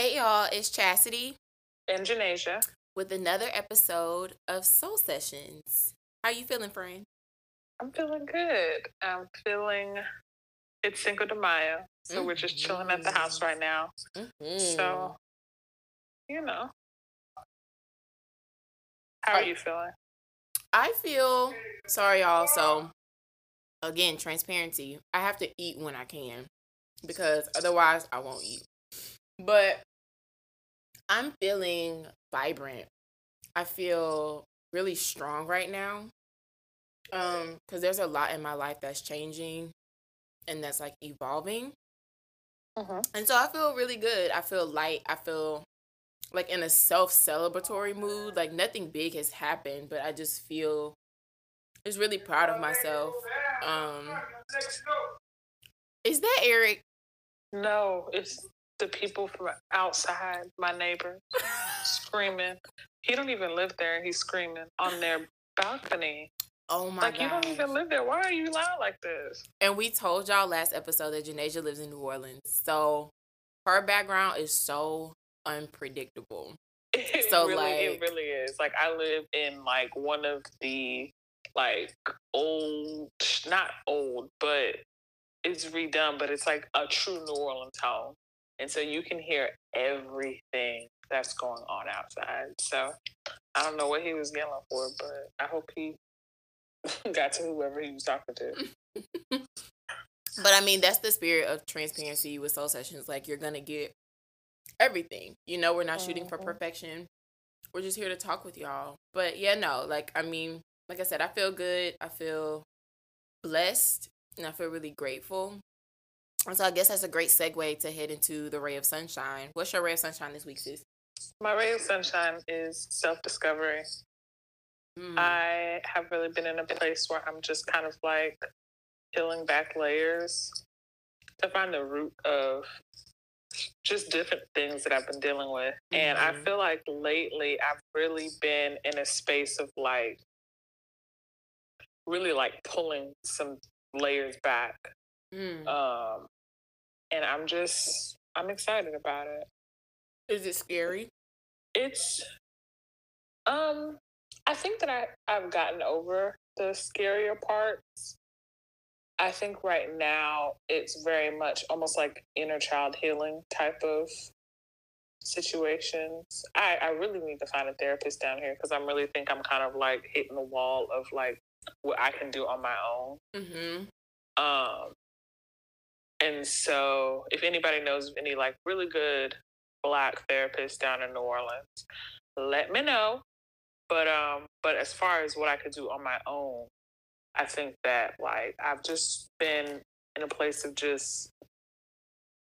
Hey y'all, it's Chastity and Janasia with another episode of Soul Sessions. How you feeling, friend? I'm feeling good. I'm feeling it's Cinco de Mayo, so mm-hmm. we're just chilling at the house right now. Mm-hmm. So, you know, how are you feeling? I feel sorry, y'all. So, again, transparency. I have to eat when I can because otherwise I won't eat. But I'm feeling vibrant. I feel really strong right now. Um, because there's a lot in my life that's changing and that's like evolving. Uh-huh. And so I feel really good. I feel light. I feel like in a self celebratory mood. Like nothing big has happened, but I just feel just really proud of myself. Um, is that Eric? No, it's the people from outside, my neighbor, screaming. He don't even live there, he's screaming on their balcony. Oh my God. like you don't even live there. Why are you loud like this? And we told y'all last episode that Janasia lives in New Orleans, so her background is so unpredictable. It so really, like it really is. Like I live in like one of the like old, not old, but it's redone, but it's like a true New Orleans home. And so you can hear everything that's going on outside. So I don't know what he was yelling for, but I hope he got to whoever he was talking to. but I mean, that's the spirit of transparency with Soul Sessions. Like, you're going to get everything. You know, we're not mm-hmm. shooting for mm-hmm. perfection. We're just here to talk with y'all. But yeah, no, like, I mean, like I said, I feel good. I feel blessed and I feel really grateful. And so I guess that's a great segue to head into the ray of sunshine. What's your ray of sunshine this week, sis? My ray of sunshine is self discovery. Mm. I have really been in a place where I'm just kind of like peeling back layers to find the root of just different things that I've been dealing with. Mm-hmm. And I mm-hmm. feel like lately I've really been in a space of like, really like pulling some layers back. Mm. Um, and I'm just, I'm excited about it. Is it scary? It's, um, I think that I, I've gotten over the scarier parts. I think right now it's very much almost like inner child healing type of situations. I, I really need to find a therapist down here because I really think I'm kind of like hitting the wall of like what I can do on my own. Mm-hmm. Um, and so if anybody knows of any like really good black therapists down in New Orleans, let me know. But um, but as far as what I could do on my own, I think that like I've just been in a place of just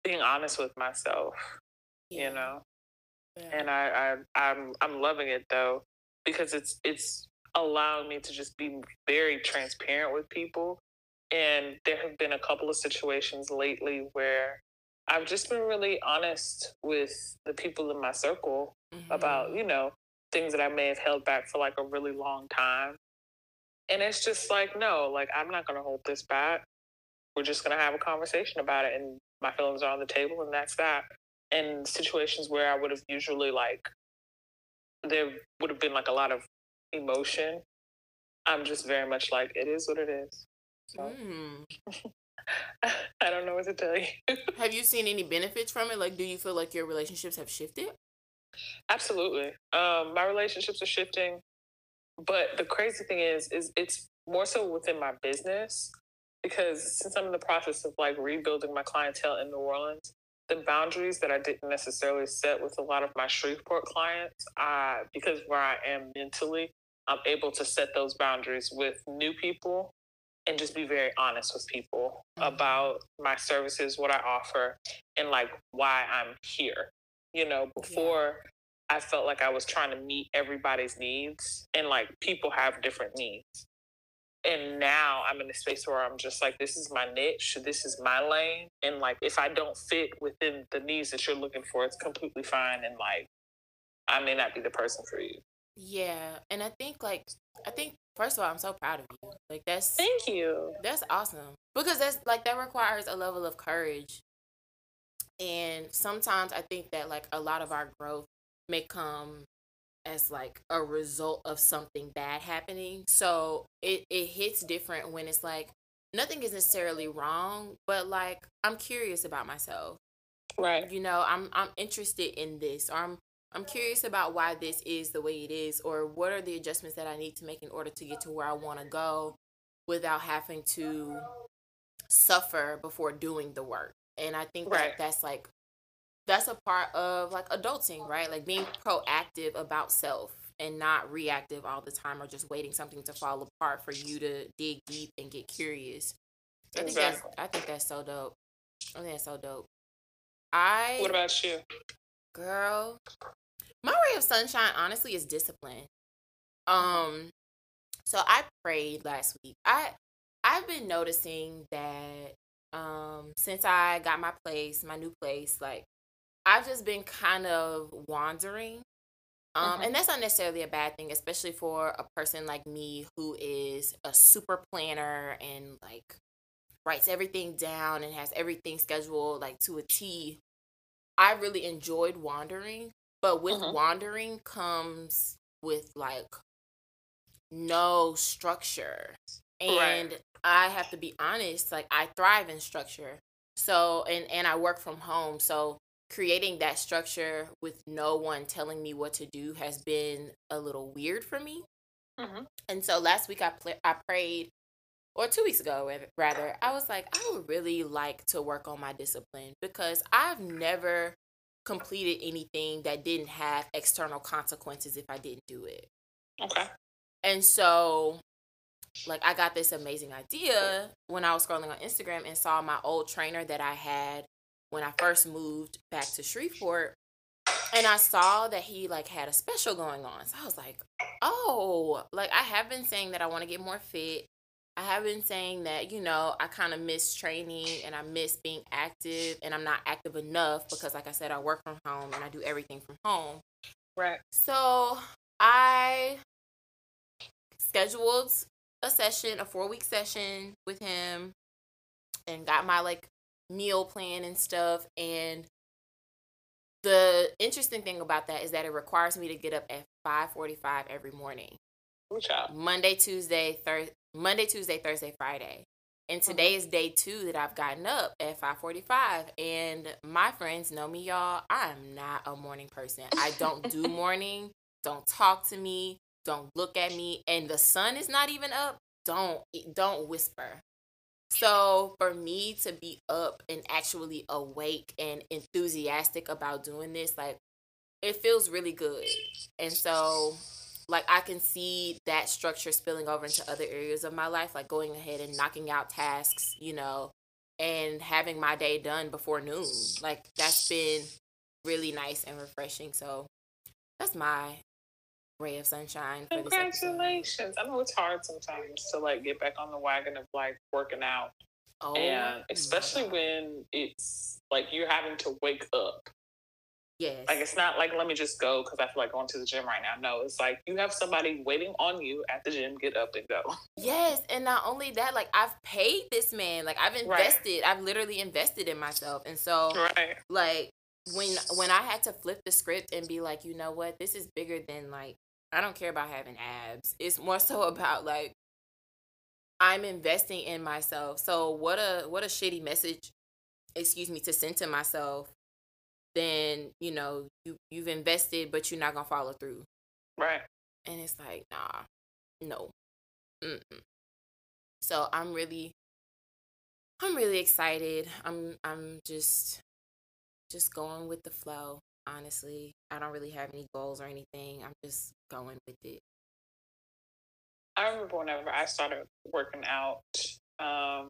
being honest with myself, yeah. you know. Yeah. And I, I I'm I'm loving it though because it's it's allowing me to just be very transparent with people. And there have been a couple of situations lately where I've just been really honest with the people in my circle mm-hmm. about, you know, things that I may have held back for like a really long time. And it's just like, no, like I'm not going to hold this back. We're just going to have a conversation about it. And my feelings are on the table, and that's that. And situations where I would have usually like, there would have been like a lot of emotion. I'm just very much like, it is what it is. So. Mm. I don't know what to tell you. have you seen any benefits from it? Like, do you feel like your relationships have shifted? Absolutely. Um, my relationships are shifting, but the crazy thing is, is it's more so within my business because since I'm in the process of like rebuilding my clientele in New Orleans, the boundaries that I didn't necessarily set with a lot of my Shreveport clients, I because where I am mentally, I'm able to set those boundaries with new people and just be very honest with people mm-hmm. about my services, what I offer, and like why I'm here. You know, before yeah. I felt like I was trying to meet everybody's needs, and like people have different needs. And now I'm in a space where I'm just like, this is my niche, this is my lane. And like, if I don't fit within the needs that you're looking for, it's completely fine. And like, I may not be the person for you. Yeah. And I think, like, I think, first of all, I'm so proud of you. Like, that's, thank you. That's awesome. Because that's like, that requires a level of courage And sometimes I think that like a lot of our growth may come as like a result of something bad happening. So it, it hits different when it's like nothing is necessarily wrong, but like I'm curious about myself. Right. You know, I'm I'm interested in this or I'm I'm curious about why this is the way it is or what are the adjustments that I need to make in order to get to where I want to go without having to suffer before doing the work. And I think right. that that's like that's a part of like adulting, right? Like being proactive about self and not reactive all the time or just waiting something to fall apart for you to dig deep and get curious. I think that's I think that's so dope. I think that's so dope. I What about you? Girl. My ray of sunshine honestly is discipline. Um so I prayed last week. I I've been noticing that um since I got my place, my new place, like I've just been kind of wandering. Um, mm-hmm. And that's not necessarily a bad thing, especially for a person like me who is a super planner and like writes everything down and has everything scheduled like to a T. I really enjoyed wandering, but with mm-hmm. wandering comes with like no structure. And right. I have to be honest, like I thrive in structure. So and and I work from home. So creating that structure with no one telling me what to do has been a little weird for me. Mm-hmm. And so last week I pl- I prayed, or two weeks ago rather, I was like, I would really like to work on my discipline because I've never completed anything that didn't have external consequences if I didn't do it. Okay. And so like I got this amazing idea when I was scrolling on Instagram and saw my old trainer that I had when I first moved back to Shreveport and I saw that he like had a special going on. So I was like, "Oh, like I have been saying that I want to get more fit. I have been saying that, you know, I kind of miss training and I miss being active and I'm not active enough because like I said I work from home and I do everything from home." Right. So, I scheduled a session, a 4-week session with him and got my like meal plan and stuff. And the interesting thing about that is that it requires me to get up at 5:45 every morning. Monday, Tuesday, Thursday, Monday, Tuesday, Thursday, Friday. And mm-hmm. today mm-hmm. is day two that I've gotten up at 5:45. And my friends know me, y'all. I'm not a morning person. I don't do morning. Don't talk to me. Don't look at me. And the sun is not even up. Don't don't whisper. So for me to be up and actually awake and enthusiastic about doing this, like it feels really good. And so like I can see that structure spilling over into other areas of my life, like going ahead and knocking out tasks, you know, and having my day done before noon. Like that's been really nice and refreshing. So that's my ray of sunshine. Congratulations! I know it's hard sometimes to like get back on the wagon of like working out, oh, and especially when it's like you're having to wake up. Yes. Like it's not like let me just go because I feel like going to the gym right now. No, it's like you have somebody waiting on you at the gym. Get up and go. Yes, and not only that, like I've paid this man. Like I've invested. Right. I've literally invested in myself, and so right. like when when I had to flip the script and be like, you know what, this is bigger than like I don't care about having abs. It's more so about like I'm investing in myself. So what a what a shitty message, excuse me, to send to myself. Then you know you you've invested, but you're not gonna follow through. Right. And it's like nah, no. Mm-mm. So I'm really, I'm really excited. I'm I'm just just going with the flow honestly. I don't really have any goals or anything. I'm just going with it. I remember whenever I started working out um,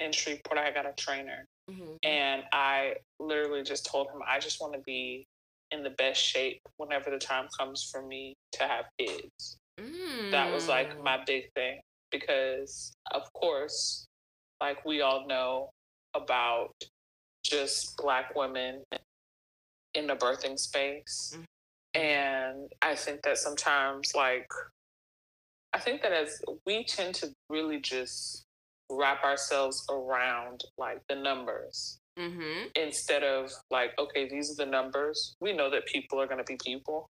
in Shreveport, I got a trainer. Mm-hmm. And I literally just told him, I just want to be in the best shape whenever the time comes for me to have kids. Mm. That was like my mm. big thing. Because, of course, like we all know about just Black women in the birthing space. Mm-hmm. And I think that sometimes, like, I think that as we tend to really just wrap ourselves around like the numbers mm-hmm. instead of like, okay, these are the numbers. We know that people are going to be people.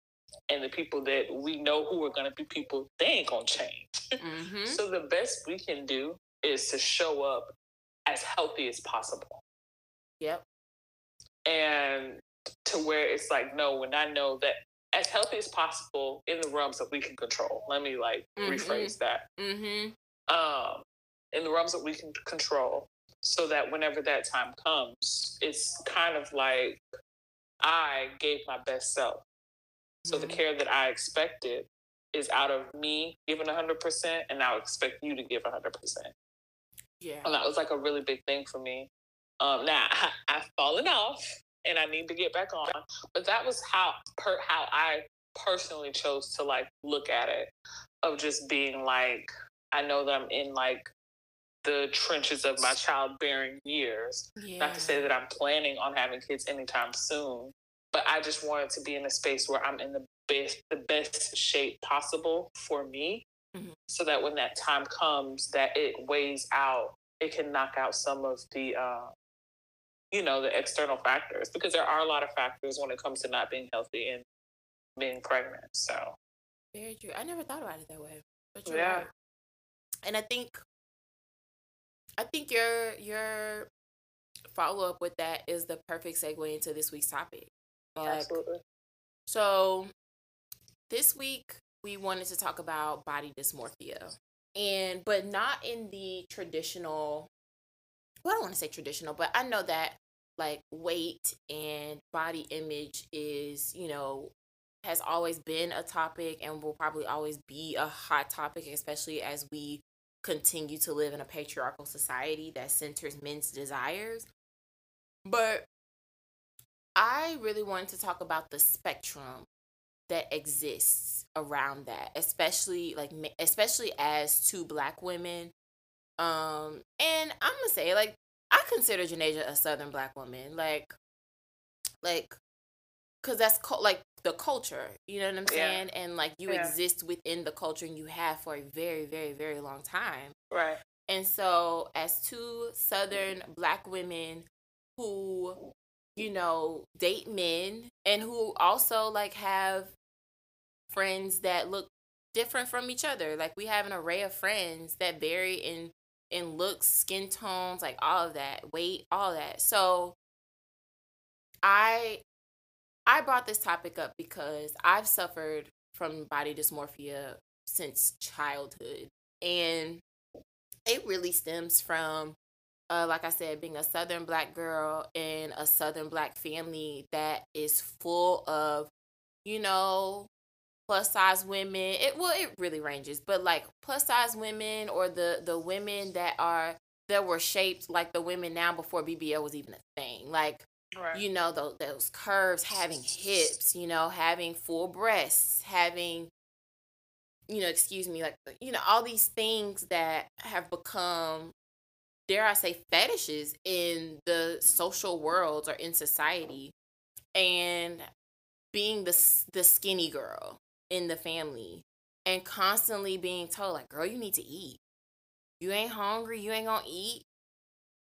And the people that we know who are going to be people, they ain't going to change. Mm-hmm. so the best we can do is to show up as healthy as possible. Yep. And to where it's like, no, when I know that as healthy as possible in the realms that we can control. Let me like mm-hmm. rephrase that. Mm-hmm. Um, in the realms that we can control, so that whenever that time comes, it's kind of like I gave my best self. So mm-hmm. the care that I expected is out of me giving 100%, and I expect you to give 100%. Yeah. And that was like a really big thing for me. Um, now, I, I've fallen off and I need to get back on. But that was how per how I personally chose to like look at it of just being like I know that I'm in like the trenches of my childbearing years. Yeah. Not to say that I'm planning on having kids anytime soon, but I just wanted to be in a space where I'm in the best the best shape possible for me. Mm-hmm. So that when that time comes that it weighs out, it can knock out some of the uh, you know, the external factors because there are a lot of factors when it comes to not being healthy and being pregnant. So very true. I never thought about it that way. But yeah. Right. And I think I think your your follow up with that is the perfect segue into this week's topic. Like, Absolutely. So this week we wanted to talk about body dysmorphia. And but not in the traditional well, I don't want to say traditional, but I know that like weight and body image is, you know, has always been a topic and will probably always be a hot topic, especially as we continue to live in a patriarchal society that centers men's desires. But I really wanted to talk about the spectrum that exists around that, especially like especially as two black women. Um and I'm going to say like I consider Janasia a Southern black woman, like, like, cause that's co- like the culture. You know what I'm saying? Yeah. And like you yeah. exist within the culture, and you have for a very, very, very long time. Right. And so, as two Southern black women who, you know, date men and who also like have friends that look different from each other. Like we have an array of friends that vary in in looks, skin tones, like all of that, weight, all that. So I I brought this topic up because I've suffered from body dysmorphia since childhood. And it really stems from uh, like I said, being a Southern black girl in a Southern black family that is full of, you know, plus size women it well it really ranges but like plus size women or the the women that are that were shaped like the women now before bbl was even a thing like right. you know those, those curves having hips you know having full breasts having you know excuse me like you know all these things that have become dare i say fetishes in the social world or in society and being the the skinny girl in the family and constantly being told like girl you need to eat you ain't hungry you ain't gonna eat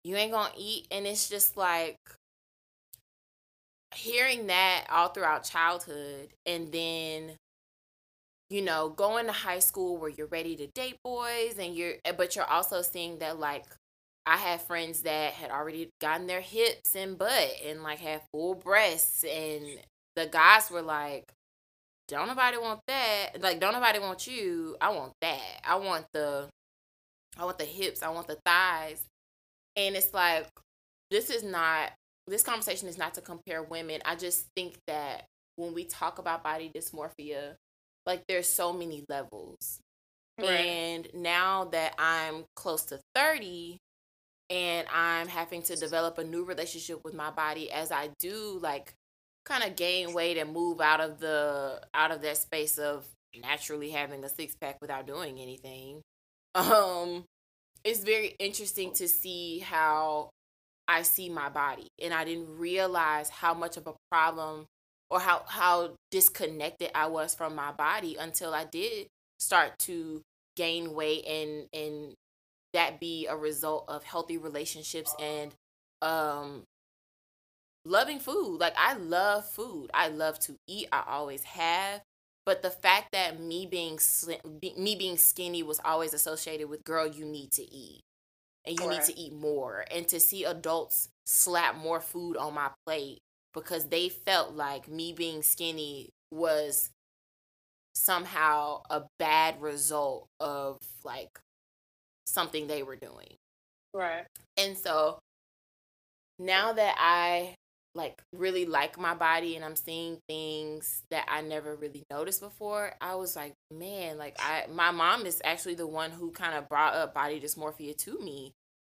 you ain't gonna eat and it's just like hearing that all throughout childhood and then you know going to high school where you're ready to date boys and you're eh, but you're also seeing that like I had friends that had already gotten their hips and butt and like had full breasts and the guys were like don't nobody want that. Like, don't nobody want you. I want that. I want the, I want the hips. I want the thighs. And it's like, this is not, this conversation is not to compare women. I just think that when we talk about body dysmorphia, like there's so many levels. Right. And now that I'm close to 30 and I'm having to develop a new relationship with my body as I do like kind of gain weight and move out of the out of that space of naturally having a six pack without doing anything. Um it's very interesting to see how I see my body and I didn't realize how much of a problem or how how disconnected I was from my body until I did start to gain weight and and that be a result of healthy relationships and um loving food. Like I love food. I love to eat. I always have. But the fact that me being slim, me being skinny was always associated with girl, you need to eat, and you need to eat more, and to see adults slap more food on my plate because they felt like me being skinny was somehow a bad result of like something they were doing. Right. And so now that I like really like my body and I'm seeing things that I never really noticed before, I was like, man, like I my mom is actually the one who kind of brought up body dysmorphia to me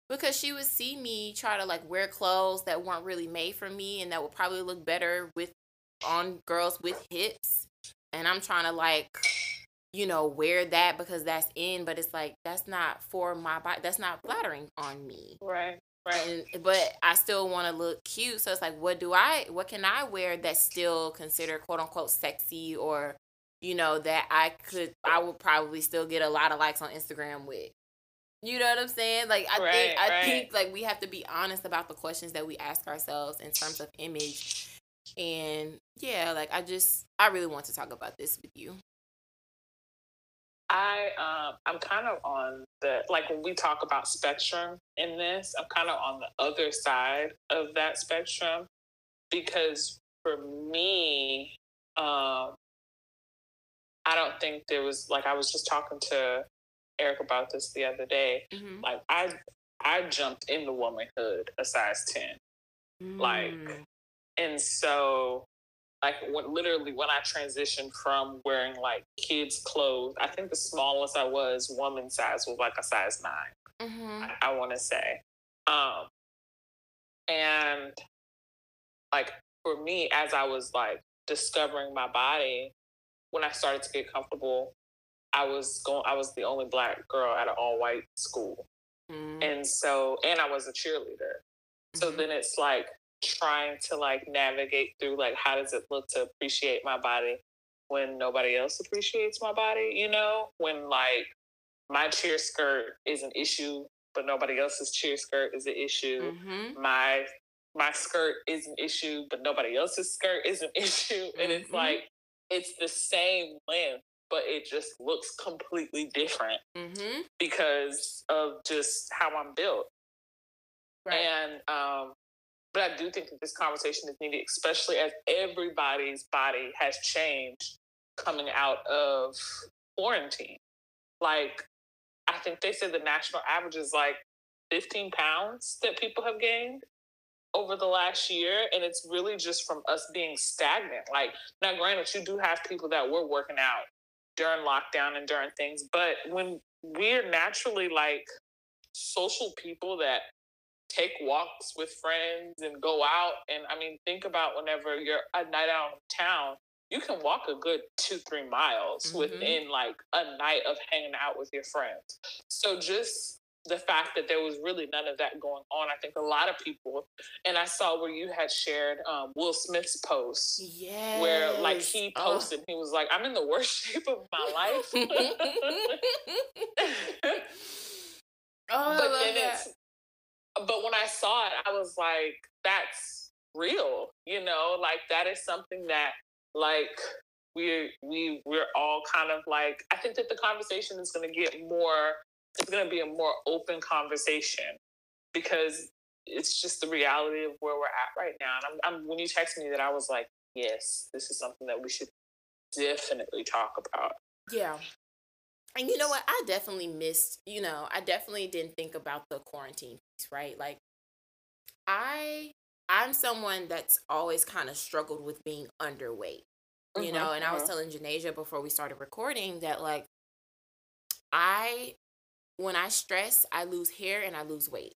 because she would see me try to like wear clothes that weren't really made for me and that would probably look better with on girls with hips. And I'm trying to like you know wear that because that's in but it's like that's not for my body that's not flattering on me. Right right and, but i still want to look cute so it's like what do i what can i wear that's still considered quote unquote sexy or you know that i could i would probably still get a lot of likes on instagram with? You know what i'm saying? Like i right, think i right. think like we have to be honest about the questions that we ask ourselves in terms of image and yeah like i just i really want to talk about this with you I um I'm kind of on the like when we talk about spectrum in this, I'm kind of on the other side of that spectrum because for me, um I don't think there was like I was just talking to Eric about this the other day. Mm-hmm. Like I I jumped into womanhood a size 10. Mm. Like and so like when literally when I transitioned from wearing like kids clothes, I think the smallest I was woman size was like a size 9 mm-hmm. I, I want to say, um, and like for me, as I was like discovering my body, when I started to get comfortable, I was going. I was the only black girl at an all white school, mm-hmm. and so and I was a cheerleader. So mm-hmm. then it's like trying to like navigate through like how does it look to appreciate my body when nobody else appreciates my body, you know? When like my cheer skirt is an issue, but nobody else's cheer skirt is an issue. Mm-hmm. My my skirt is an issue, but nobody else's skirt is an issue. Mm-hmm. And it's mm-hmm. like it's the same length, but it just looks completely different mm-hmm. because of just how I'm built. Right. And um, but I do think that this conversation is needed, especially as everybody's body has changed coming out of quarantine. Like, I think they said the national average is like 15 pounds that people have gained over the last year. And it's really just from us being stagnant. Like, now, granted, you do have people that were working out during lockdown and during things, but when we're naturally like social people that take walks with friends and go out. And I mean, think about whenever you're a night out in town, you can walk a good two, three miles mm-hmm. within like a night of hanging out with your friends. So just the fact that there was really none of that going on, I think a lot of people, and I saw where you had shared um, Will Smith's post, yes. where like he posted, oh. he was like, "I'm in the worst shape of my life." oh, but then that. it's but when I saw it, I was like, that's real, you know, like that is something that like we we we're all kind of like I think that the conversation is gonna get more it's gonna be a more open conversation because it's just the reality of where we're at right now. And I'm, I'm when you text me that I was like, yes, this is something that we should definitely talk about. Yeah. And you know what? I definitely missed, you know, I definitely didn't think about the quarantine piece, right? Like I I'm someone that's always kind of struggled with being underweight. You mm-hmm, know, and I was mm-hmm. telling Janasia before we started recording that like I when I stress, I lose hair and I lose weight.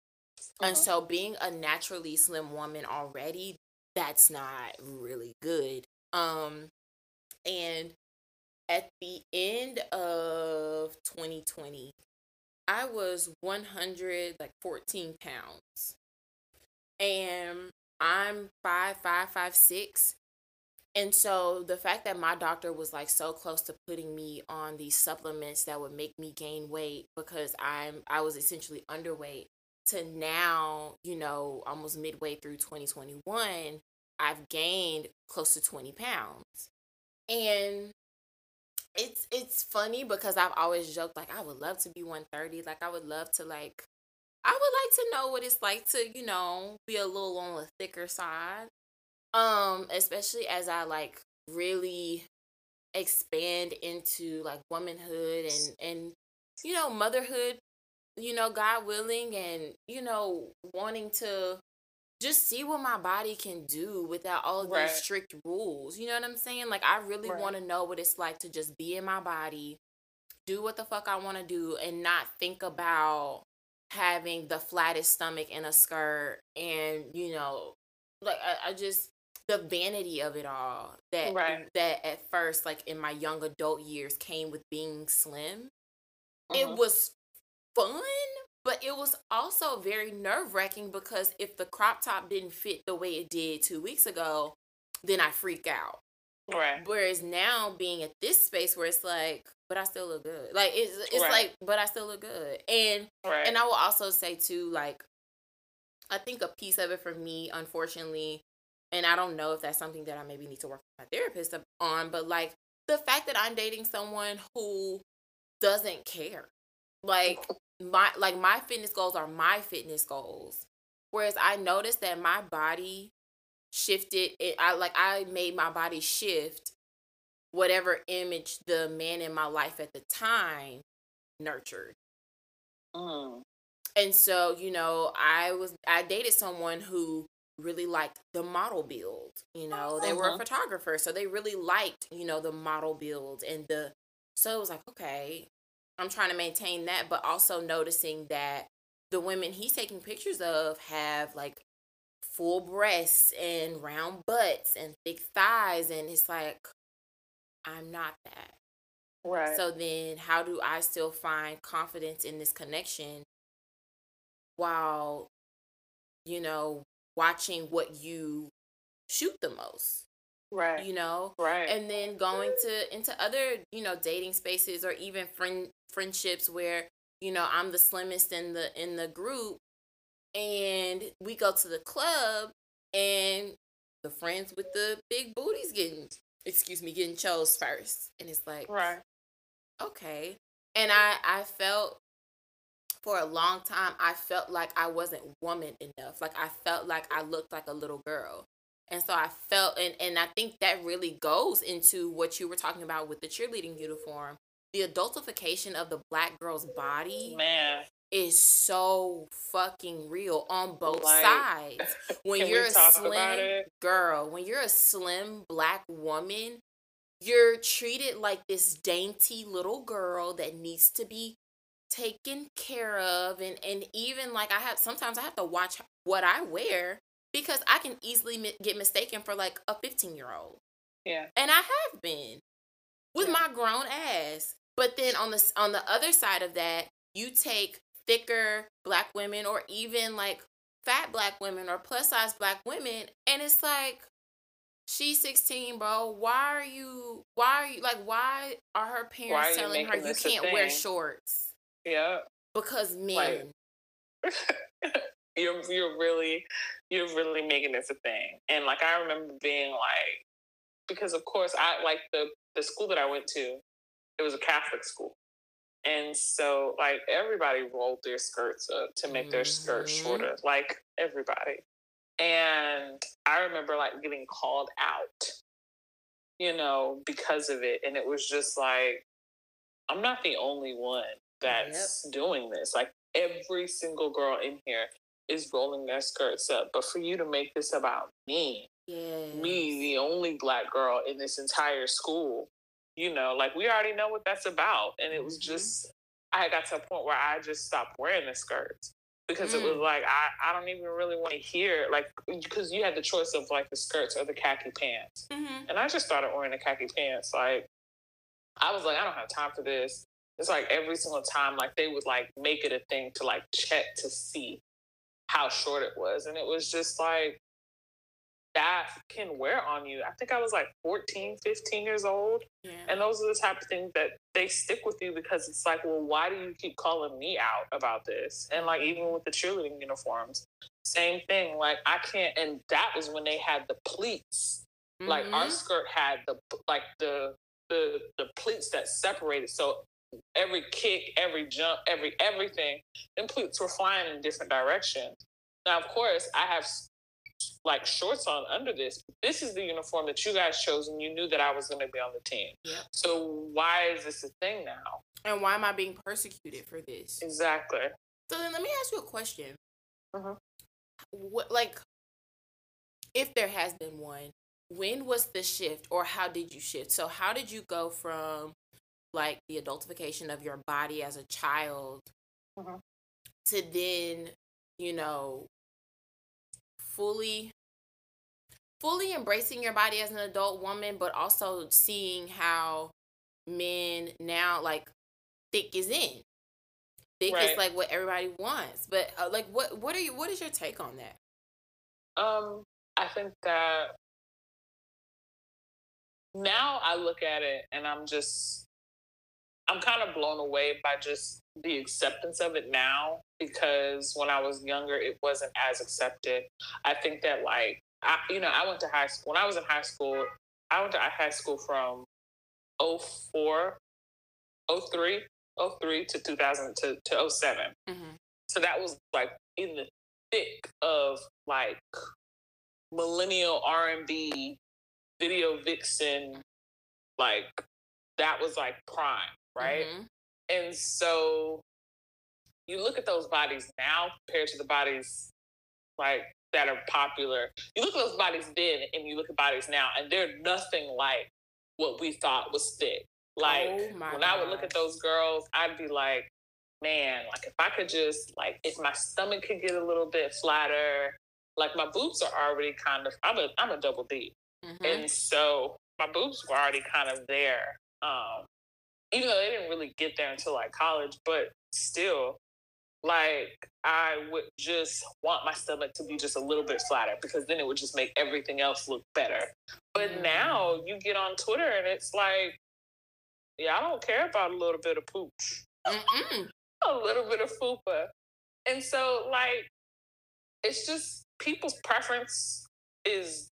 And uh-huh. so being a naturally slim woman already, that's not really good. Um and at the end of 2020, I was 100 like 14 pounds. And I'm five, five, five, six. And so the fact that my doctor was like so close to putting me on these supplements that would make me gain weight because I'm I was essentially underweight. to now, you know, almost midway through 2021, I've gained close to 20 pounds. And it's it's funny because I've always joked like I would love to be 130. Like I would love to like I would like to know what it's like to, you know, be a little on the thicker side. Um, especially as I like really expand into like womanhood and and you know, motherhood, you know, God willing and you know, wanting to just see what my body can do without all right. these strict rules. You know what I'm saying? Like I really right. want to know what it's like to just be in my body, do what the fuck I want to do and not think about having the flattest stomach in a skirt and you know like I, I just the vanity of it all that right. that at first like in my young adult years came with being slim uh-huh. it was fun but it was also very nerve-wracking because if the crop top didn't fit the way it did two weeks ago then i freak out right whereas now being at this space where it's like but I still look good. Like it's it's right. like, but I still look good. And right. and I will also say too, like, I think a piece of it for me, unfortunately, and I don't know if that's something that I maybe need to work with my therapist on, but like the fact that I'm dating someone who doesn't care. Like my like my fitness goals are my fitness goals. Whereas I noticed that my body shifted it I like I made my body shift whatever image the man in my life at the time nurtured. Mm. And so, you know, I was I dated someone who really liked the model build. You know, they uh-huh. were a mm-hmm. photographer, so they really liked, you know, the model build and the so it was like, okay, I'm trying to maintain that, but also noticing that the women he's taking pictures of have like full breasts and round butts and thick thighs and it's like I'm not that. Right. So then how do I still find confidence in this connection while you know watching what you shoot the most? Right. You know? Right. And then going to into other, you know, dating spaces or even friend friendships where, you know, I'm the slimmest in the in the group and we go to the club and the friends with the big booties getting excuse me, getting chose first. And it's like, right. Okay. And I, I felt for a long time, I felt like I wasn't woman enough. Like I felt like I looked like a little girl. And so I felt, and, and I think that really goes into what you were talking about with the cheerleading uniform. The adultification of the black girl's body. Man is so fucking real on both like, sides. When you're a slim girl, when you're a slim black woman, you're treated like this dainty little girl that needs to be taken care of and and even like I have sometimes I have to watch what I wear because I can easily mi- get mistaken for like a 15 year old. Yeah. And I have been with yeah. my grown ass. But then on the on the other side of that, you take thicker black women or even like fat black women or plus size black women and it's like she's 16 bro. Why are you why are you like why are her parents are telling her you can't wear shorts? Yeah because men. Like, you're you're really you're really making this a thing. And like i remember being like because of course i like the the school that i went to it was a catholic school and so, like, everybody rolled their skirts up to make mm-hmm. their skirts shorter, like everybody. And I remember, like, getting called out, you know, because of it. And it was just like, I'm not the only one that's yep. doing this. Like, every single girl in here is rolling their skirts up. But for you to make this about me, yes. me, the only black girl in this entire school, you know, like we already know what that's about. And it was mm-hmm. just, I got to a point where I just stopped wearing the skirts because mm. it was mm. like, I, I don't even really want to hear, like, because you had the choice of like the skirts or the khaki pants. Mm-hmm. And I just started wearing the khaki pants. Like, I was like, I don't have time for this. It's like every single time, like, they would like make it a thing to like check to see how short it was. And it was just like, staff can wear on you. I think I was like 14, 15 years old. Yeah. And those are the type of things that they stick with you because it's like, well, why do you keep calling me out about this? And like even with the cheerleading uniforms, same thing. Like I can't and that was when they had the pleats. Mm-hmm. Like our mm-hmm. skirt had the like the the the pleats that separated. So every kick, every jump, every everything, them pleats were flying in different directions. Now, of course, I have like shorts on under this. This is the uniform that you guys chose, and you knew that I was going to be on the team. Yeah. So why is this a thing now? And why am I being persecuted for this? Exactly. So then, let me ask you a question. Mm-hmm. What, like, if there has been one, when was the shift, or how did you shift? So, how did you go from like the adultification of your body as a child mm-hmm. to then, you know, fully fully embracing your body as an adult woman but also seeing how men now like thick is in. Thick right. is like what everybody wants. But uh, like what what are you what is your take on that? Um i think that now i look at it and i'm just i'm kind of blown away by just the acceptance of it now because when I was younger, it wasn't as accepted. I think that like I, you know, I went to high school. When I was in high school, I went to high school from 04, 03, 03 to 2000 to, to 7 mm-hmm. So that was like in the thick of like millennial R&B, video vixen, like that was like prime, right? Mm-hmm. And so you look at those bodies now compared to the bodies like that are popular. You look at those bodies then and you look at bodies now, and they're nothing like what we thought was thick. Like oh when God. I would look at those girls, I'd be like, man, like if I could just like if my stomach could get a little bit flatter, like my boobs are already kind of I'm a I'm a double D. Mm-hmm. And so my boobs were already kind of there. Um, even though they didn't really get there until like college, but still, like I would just want my stomach to be just a little bit flatter because then it would just make everything else look better. But mm. now you get on Twitter and it's like, yeah, I don't care about a little bit of pooch, a little bit of fupa, and so like it's just people's preference is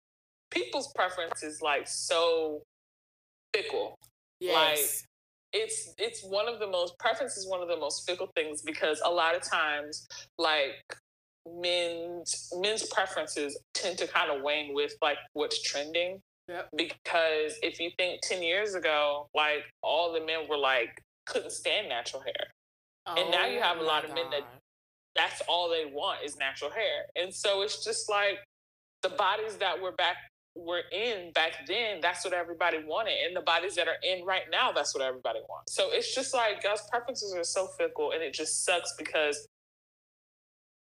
people's preference is like so fickle. Yes. It's it's one of the most preference is one of the most fickle things because a lot of times like men's men's preferences tend to kind of wane with like what's trending. Yep. because if you think 10 years ago like all the men were like couldn't stand natural hair. Oh, and now you have a oh lot of men that that's all they want is natural hair. And so it's just like the bodies that were back were in back then, that's what everybody wanted. And the bodies that are in right now, that's what everybody wants. So it's just like God's preferences are so fickle and it just sucks because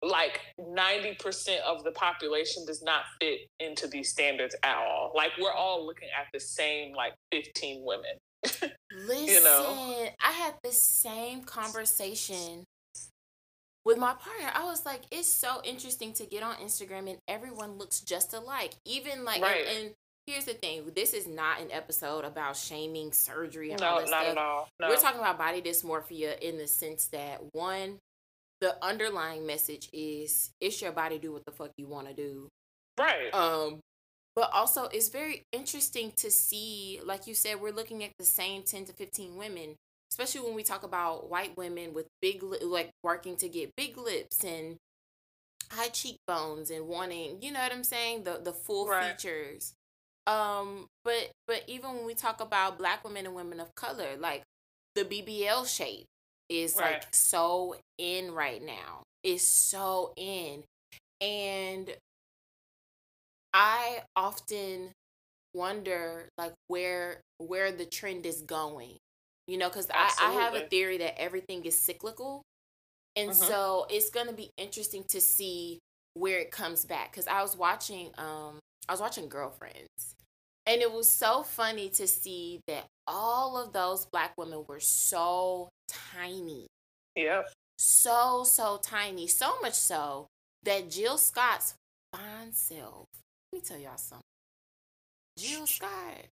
like 90% of the population does not fit into these standards at all. Like we're all looking at the same like 15 women. Listen, you know? I had the same conversation with my partner, I was like, it's so interesting to get on Instagram and everyone looks just alike. Even like, right. and, and, here's the thing: this is not an episode about shaming surgery and no, all that not stuff. at all. No. We're talking about body dysmorphia in the sense that one, the underlying message is it's your body, do what the fuck you want to do. Right. Um, but also it's very interesting to see, like you said, we're looking at the same ten to fifteen women especially when we talk about white women with big like working to get big lips and high cheekbones and wanting you know what i'm saying? The the full right. features. Um but but even when we talk about black women and women of color like the bbl shape is right. like so in right now. Is so in. And i often wonder like where where the trend is going you know, because I, I have a theory that everything is cyclical. And mm-hmm. so it's going to be interesting to see where it comes back. Because I was watching, um, I was watching Girlfriends. And it was so funny to see that all of those black women were so tiny. Yeah. So, so tiny. So much so that Jill Scott's fine self Let me tell y'all something. Jill Scott.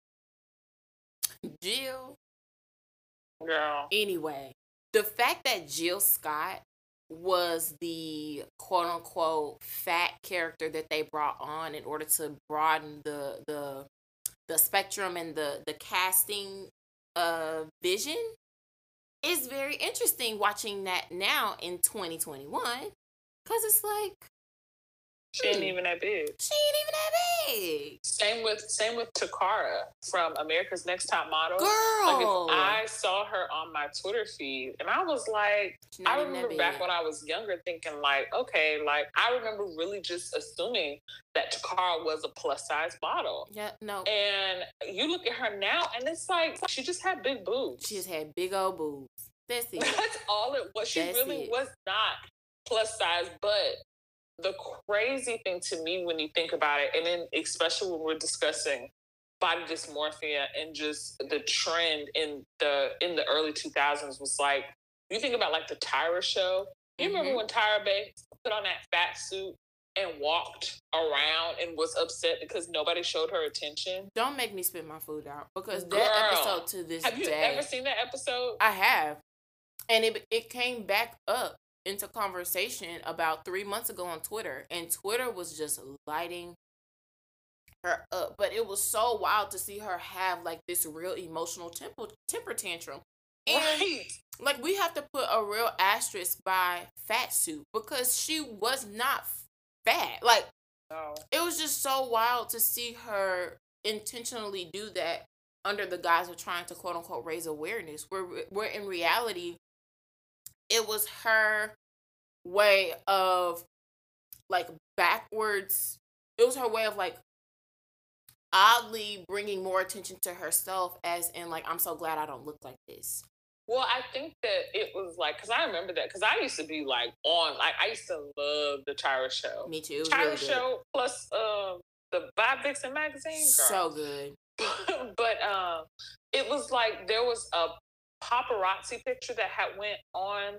Jill. Girl. Anyway, the fact that Jill Scott was the quote unquote fat character that they brought on in order to broaden the the the spectrum and the the casting uh vision is very interesting watching that now in 2021 because it's like she ain't hmm. even that big. She ain't even that big. Same with same with Toccara from America's Next Top Model. Girl, like I saw her on my Twitter feed, and I was like, I remember back when I was younger, thinking like, okay, like I remember really just assuming that Toccara was a plus size model. Yeah, no. And you look at her now, and it's like she just had big boobs. She just had big old boobs. That's it. That's all it was. She That's really it. was not plus size, but the crazy thing to me when you think about it, and then especially when we're discussing body dysmorphia and just the trend in the in the early 2000s was like you think about like the Tyra show. You mm-hmm. remember when Tyra Banks put on that fat suit and walked around and was upset because nobody showed her attention? Don't make me spit my food out because Girl, that episode to this day. have you ever seen that episode? I have, and it it came back up into conversation about three months ago on Twitter, and Twitter was just lighting her up. But it was so wild to see her have like this real emotional temper temper tantrum. And right. like we have to put a real asterisk by fat suit because she was not fat. Like no. it was just so wild to see her intentionally do that under the guise of trying to quote unquote raise awareness. Where where in reality it was her way of like backwards it was her way of like oddly bringing more attention to herself as in like i'm so glad i don't look like this. Well i think that it was like because i remember that because i used to be like on like i used to love the tyra show. Me too tyra really show plus um the Vibe Vixen magazine girl. so good. But um it was like there was a paparazzi picture that had went on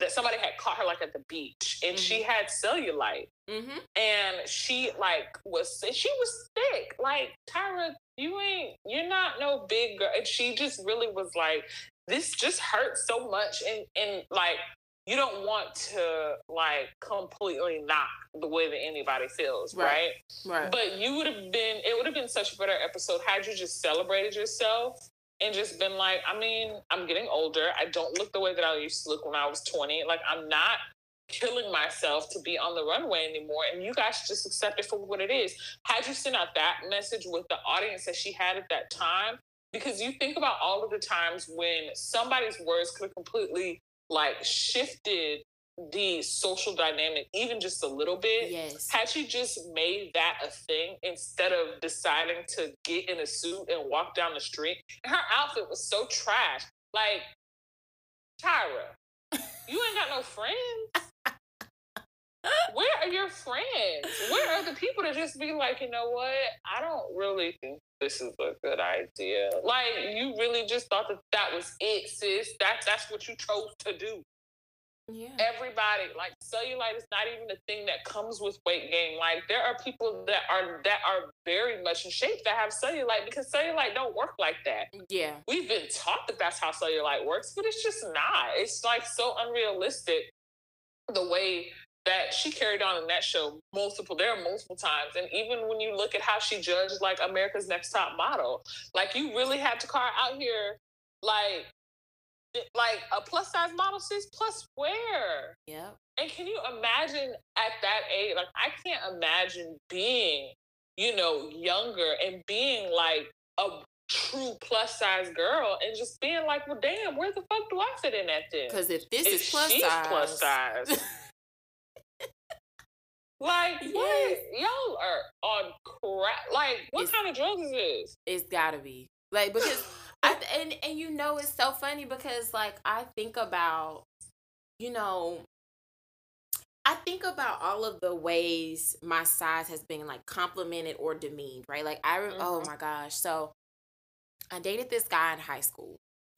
that somebody had caught her like at the beach and mm-hmm. she had cellulite mm-hmm. and she like was she was thick like tyra you ain't you're not no big girl and she just really was like this just hurts so much and and like you don't want to like completely knock the way that anybody feels, right? Right. right. But you would have been, it would have been such a better episode had you just celebrated yourself and just been like, I mean, I'm getting older. I don't look the way that I used to look when I was 20. Like, I'm not killing myself to be on the runway anymore. And you guys just accept it for what it is. Had you sent out that message with the audience that she had at that time, because you think about all of the times when somebody's words could have completely like shifted the social dynamic even just a little bit. Yes. Had she just made that a thing instead of deciding to get in a suit and walk down the street, her outfit was so trash. Like, Tyra, you ain't got no friends. Where are your friends? Where are the people to just be like, you know what? I don't really think this is a good idea. Like, you really just thought that that was it, sis. That's that's what you chose to do. Yeah. Everybody like cellulite is not even a thing that comes with weight gain. Like there are people that are that are very much in shape that have cellulite because cellulite don't work like that. Yeah. We've been taught that that's how cellulite works, but it's just not. It's like so unrealistic the way that she carried on in that show multiple there are multiple times and even when you look at how she judged like america's next top model like you really had to car out here like like a plus size model sis plus where yeah and can you imagine at that age like i can't imagine being you know younger and being like a true plus size girl and just being like well damn where the fuck do i fit in at this? Because if this if is plus size plus size. like yes. what y'all are on crap like what it's, kind of drugs is this? It's gotta be. Like because I, and and you know it's so funny because like I think about you know I think about all of the ways my size has been like complimented or demeaned, right? Like I oh mm-hmm. oh my gosh. So I dated this guy in high school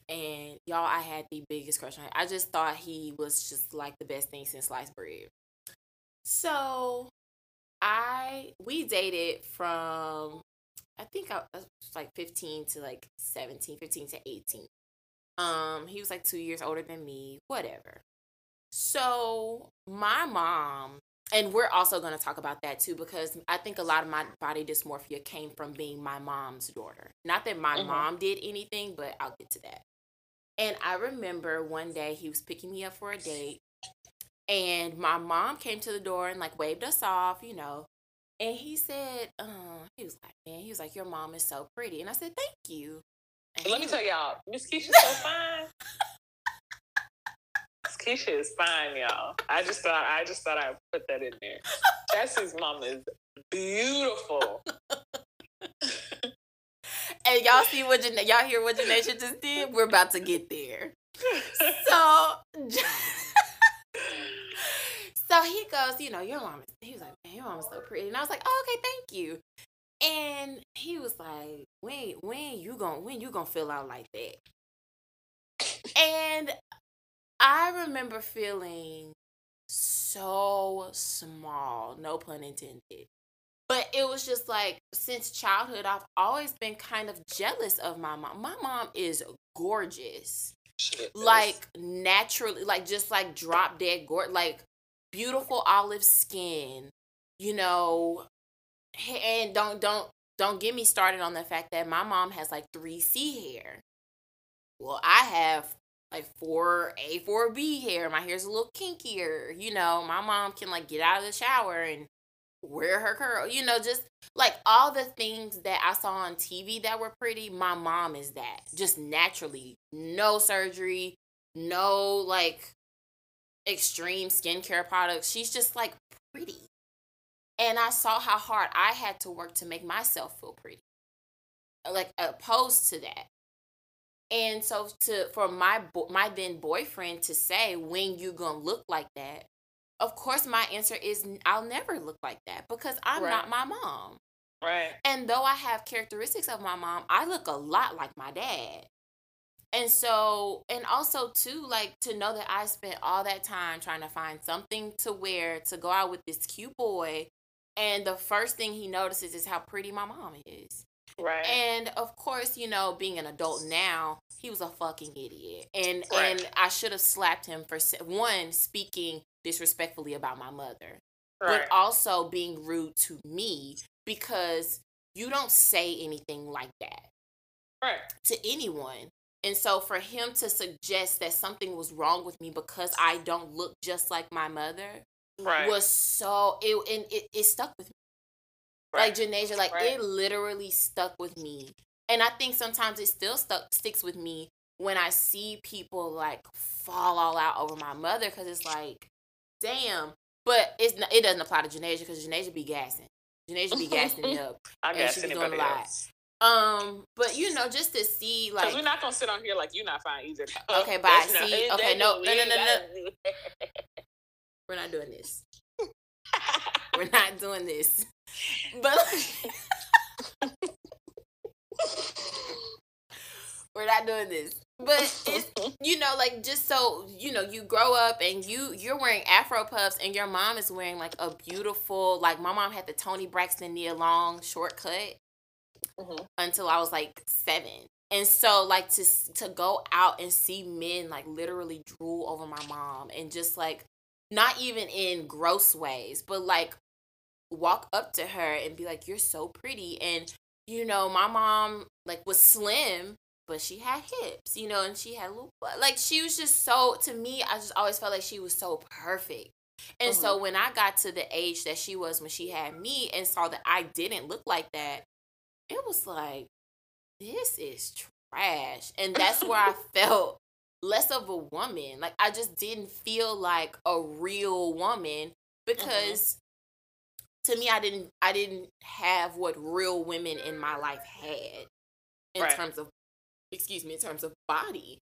and y'all I had the biggest crush on him. I just thought he was just like the best thing since sliced bread. So I we dated from I think I was like 15 to like 17, 15 to 18. Um, he was like two years older than me, whatever. So my mom, and we're also going to talk about that too, because I think a lot of my body dysmorphia came from being my mom's daughter. Not that my mm-hmm. mom did anything, but I'll get to that. And I remember one day he was picking me up for a date, and my mom came to the door and like waved us off, you know. And he said, uh, he was like, man, he was like, your mom is so pretty. And I said, thank you. And Let me tell y'all, Miss Keisha's so fine. Miss Keisha is fine, y'all. I just thought I just thought I'd put that in there. Jesse's mom is beautiful. and y'all see what y'all hear what Janasia just did? We're about to get there. So So he goes, you know, your mom is, he was like, man, your mom is so pretty. And I was like, oh, okay, thank you. And he was like, when, when you gonna, when you gonna fill out like that? and I remember feeling so small, no pun intended. But it was just like since childhood, I've always been kind of jealous of my mom. My mom is gorgeous. Like naturally, like just like drop dead gorgeous. Like beautiful olive skin, you know, and don't don't don't get me started on the fact that my mom has like 3C hair. Well, I have like 4A, 4B hair. My hair's a little kinkier. You know, my mom can like get out of the shower and wear her curl. You know, just like all the things that I saw on TV that were pretty, my mom is that. Just naturally. No surgery, no like extreme skincare products. She's just like pretty. And I saw how hard I had to work to make myself feel pretty. Like opposed to that. And so to for my my then boyfriend to say when you going to look like that, of course my answer is I'll never look like that because I'm right. not my mom. Right. And though I have characteristics of my mom, I look a lot like my dad. And so, and also too, like to know that I spent all that time trying to find something to wear to go out with this cute boy, and the first thing he notices is how pretty my mom is. Right. And of course, you know, being an adult now, he was a fucking idiot, and right. and I should have slapped him for one speaking disrespectfully about my mother, right. but also being rude to me because you don't say anything like that right. to anyone and so for him to suggest that something was wrong with me because I don't look just like my mother right. was so it and it, it stuck with me. Right. Like Janasia, like right. it literally stuck with me. And I think sometimes it still stuck sticks with me when I see people like fall all out over my mother because it's like, damn. But it's not, it doesn't apply to Janasia because Janasia be gassing. Janasia be gassing me up. I and gas anybody doing a lot. Else. Um, but you know, just to see like we're not gonna sit on here like you're not fine either. Okay, bye. see, okay, no, no, no, no, no. we're not doing this. we're not doing this. But like, we're not doing this. But it's you know like just so you know you grow up and you you're wearing afro puffs and your mom is wearing like a beautiful like my mom had the Toni Braxton Nia Long shortcut mm-hmm. until I was like seven. And so like to to go out and see men like literally drool over my mom and just like not even in gross ways, but like walk up to her and be like, You're so pretty. And, you know, my mom like was slim, but she had hips, you know, and she had a little like she was just so to me, I just always felt like she was so perfect. And mm-hmm. so when I got to the age that she was when she had me and saw that I didn't look like that, it was like, this is trash. And that's where I felt less of a woman. Like I just didn't feel like a real woman mm-hmm. because mm-hmm. to me I didn't I didn't have what real women in my life had in right. terms of excuse me, in terms of body.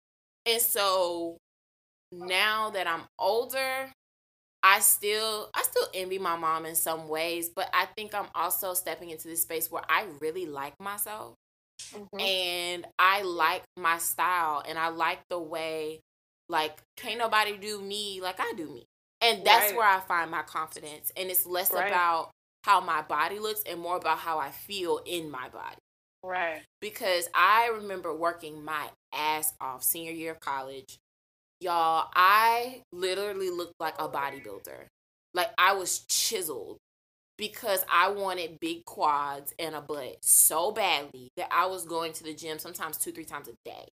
And so now that I'm older, I still I still envy my mom in some ways, but I think I'm also stepping into this space where I really like myself. Mm-hmm. And I like my style and I like the way like can't nobody do me like I do me. And that's right. where I find my confidence. And it's less right. about how my body looks and more about how I feel in my body. Right. Because I remember working my ass off senior year of college. Y'all, I literally looked like a bodybuilder. Like I was chiseled because I wanted big quads and a butt so badly that I was going to the gym sometimes two, three times a day.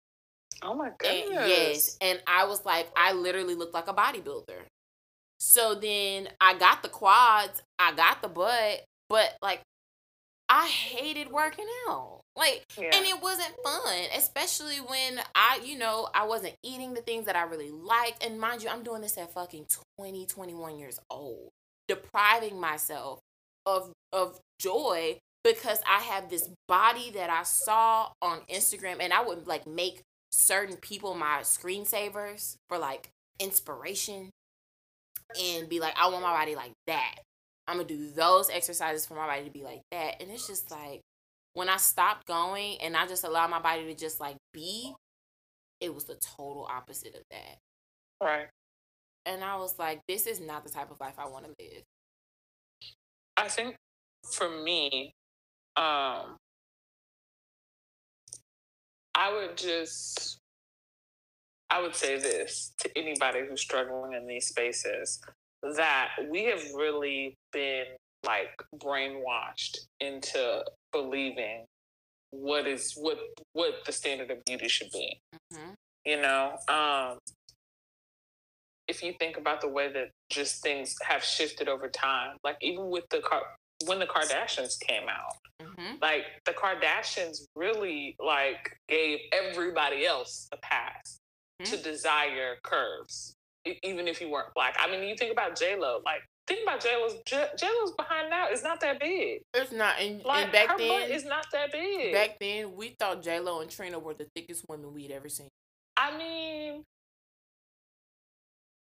Oh my goodness. And, yes. And I was like, I literally looked like a bodybuilder. So then I got the quads, I got the butt, but like I hated working out. Like, yeah. and it wasn't fun, especially when I, you know, I wasn't eating the things that I really liked. And mind you, I'm doing this at fucking 20, 21 years old, depriving myself of of joy because I have this body that I saw on Instagram and I would like make certain people my screensavers for like inspiration and be like, I want my body like that. I'm gonna do those exercises for my body to be like that. And it's just like when I stopped going and I just allowed my body to just like be, it was the total opposite of that. Right. And I was like, this is not the type of life I want to live. I think for me, um, I would just I would say this to anybody who's struggling in these spaces that we have really been like brainwashed into believing what is what what the standard of beauty should be. Mm-hmm. You know, um, if you think about the way that just things have shifted over time, like even with the car when the Kardashians came out, mm-hmm. like the Kardashians really like gave everybody else a pass mm-hmm. to desire curves, even if you weren't black. I mean, you think about J Lo, like think about J Lo's. J Lo's behind now is not that big. It's not, and, like, and back her then butt is not that big. Back then, we thought J Lo and Trina were the thickest women we'd ever seen. I mean,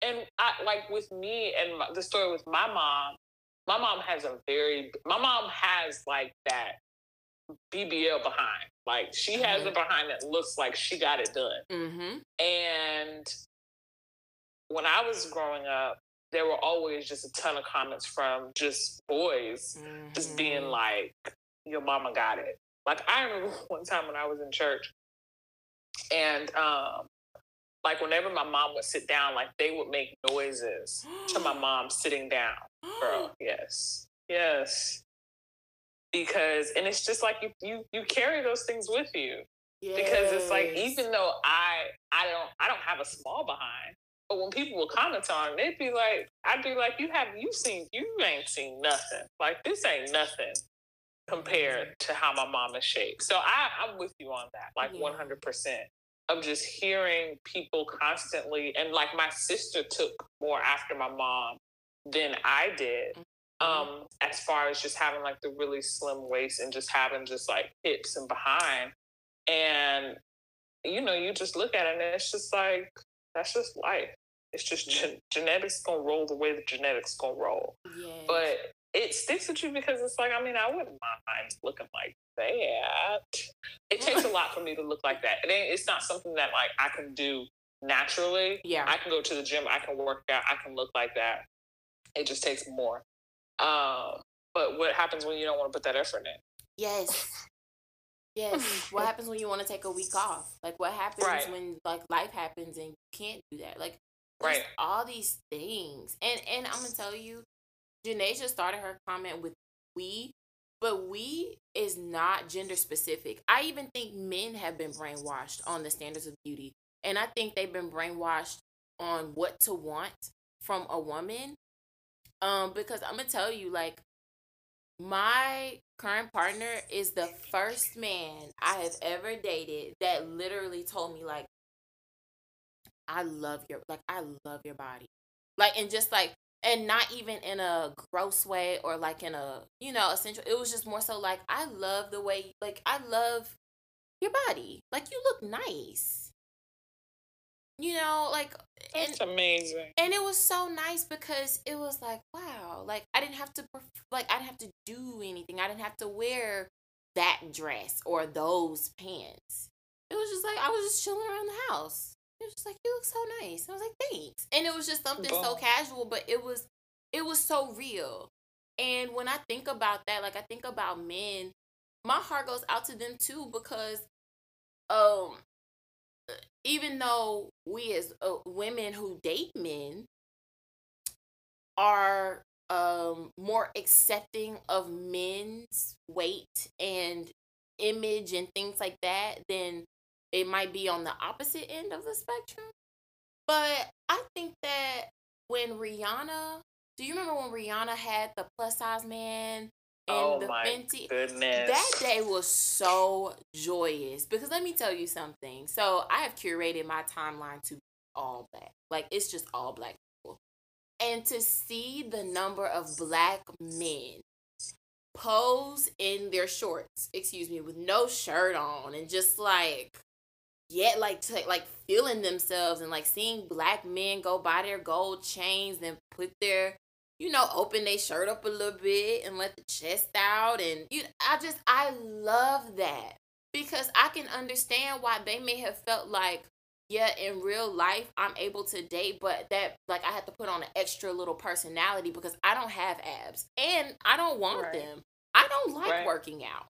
and I like with me and my, the story with my mom. My mom has a very. My mom has like that BBL behind. Like she has mm-hmm. a behind that looks like she got it done. Mm-hmm. And when I was growing up, there were always just a ton of comments from just boys mm-hmm. just being mm-hmm. like, Your mama got it. Like I remember one time when I was in church and um like whenever my mom would sit down, like they would make noises to my mom sitting down. Girl, yes. Yes because and it's just like you you you carry those things with you yes. because it's like even though I I don't I don't have a small behind, but when people will comment on it, they'd be like, I'd be like, you have you seen you ain't seen nothing. Like this ain't nothing compared to how my mom is shaped. So I I'm with you on that, like one hundred percent. Of just hearing people constantly, and like my sister took more after my mom than I did. Mm-hmm. um, as far as just having like the really slim waist and just having just like hips and behind. And, you know, you just look at it and it's just like, that's just life. It's just gen- genetics gonna roll the way the genetics gonna roll. Yes. But it sticks with you because it's like, I mean, I wouldn't mind looking like that. It takes a lot for me to look like that. And it's not something that like I can do naturally. Yeah. I can go to the gym, I can work out, I can look like that. It just takes more. Um, but what happens when you don't want to put that effort in? Yes. Yes. what happens when you want to take a week off? Like what happens right. when like life happens and you can't do that? Like right. all these things. And and I'm gonna tell you, Janasia started her comment with we, but we is not gender specific. I even think men have been brainwashed on the standards of beauty. And I think they've been brainwashed on what to want from a woman um, because I'm gonna tell you, like, my current partner is the first man I have ever dated that literally told me, like, I love your like I love your body. Like and just like and not even in a gross way or like in a you know essential it was just more so like I love the way like I love your body. Like you look nice. You know like it's amazing. and it was so nice because it was like wow like i didn't have to like i didn't have to do anything. I didn't have to wear that dress or those pants. It was just like i was just chilling around the house it was just like you look so nice i was like thanks and it was just something Boom. so casual but it was it was so real And when I think about that, like I think about men, my heart goes out to them too because um even though we as uh, women who date men are um more accepting of men's weight and image and things like that then it might be on the opposite end of the spectrum but i think that when rihanna do you remember when rihanna had the plus size man and oh the my Fenty. goodness. That day was so joyous because let me tell you something. So I have curated my timeline to all black. Like it's just all black people. And to see the number of black men pose in their shorts, excuse me, with no shirt on and just like yet like to, like feeling themselves and like seeing black men go buy their gold chains and put their you know, open their shirt up a little bit and let the chest out. And you, I just, I love that because I can understand why they may have felt like, yeah, in real life, I'm able to date, but that, like, I have to put on an extra little personality because I don't have abs and I don't want right. them. I don't like right. working out.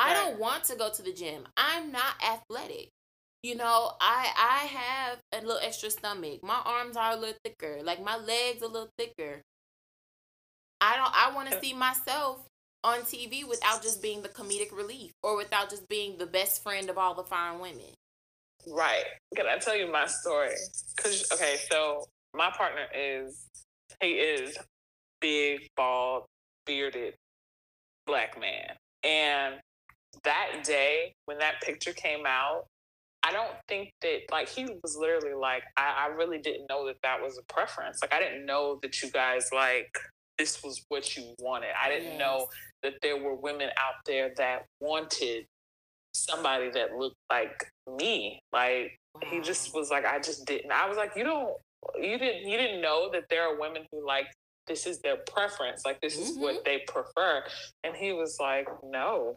I don't want to go to the gym. I'm not athletic. You know, I I have a little extra stomach. My arms are a little thicker. Like my legs a little thicker. I don't I want to see myself on TV without just being the comedic relief or without just being the best friend of all the fine women. Right. Can I tell you my story? Cuz okay, so my partner is he is big, bald, bearded black man. And that day when that picture came out, I don't think that like he was literally like I, I really didn't know that that was a preference. Like I didn't know that you guys like this was what you wanted. I didn't yes. know that there were women out there that wanted somebody that looked like me. Like wow. he just was like, I just didn't. I was like, you don't, you didn't, you didn't know that there are women who like this is their preference. Like this mm-hmm. is what mm-hmm. they prefer. And he was like, no.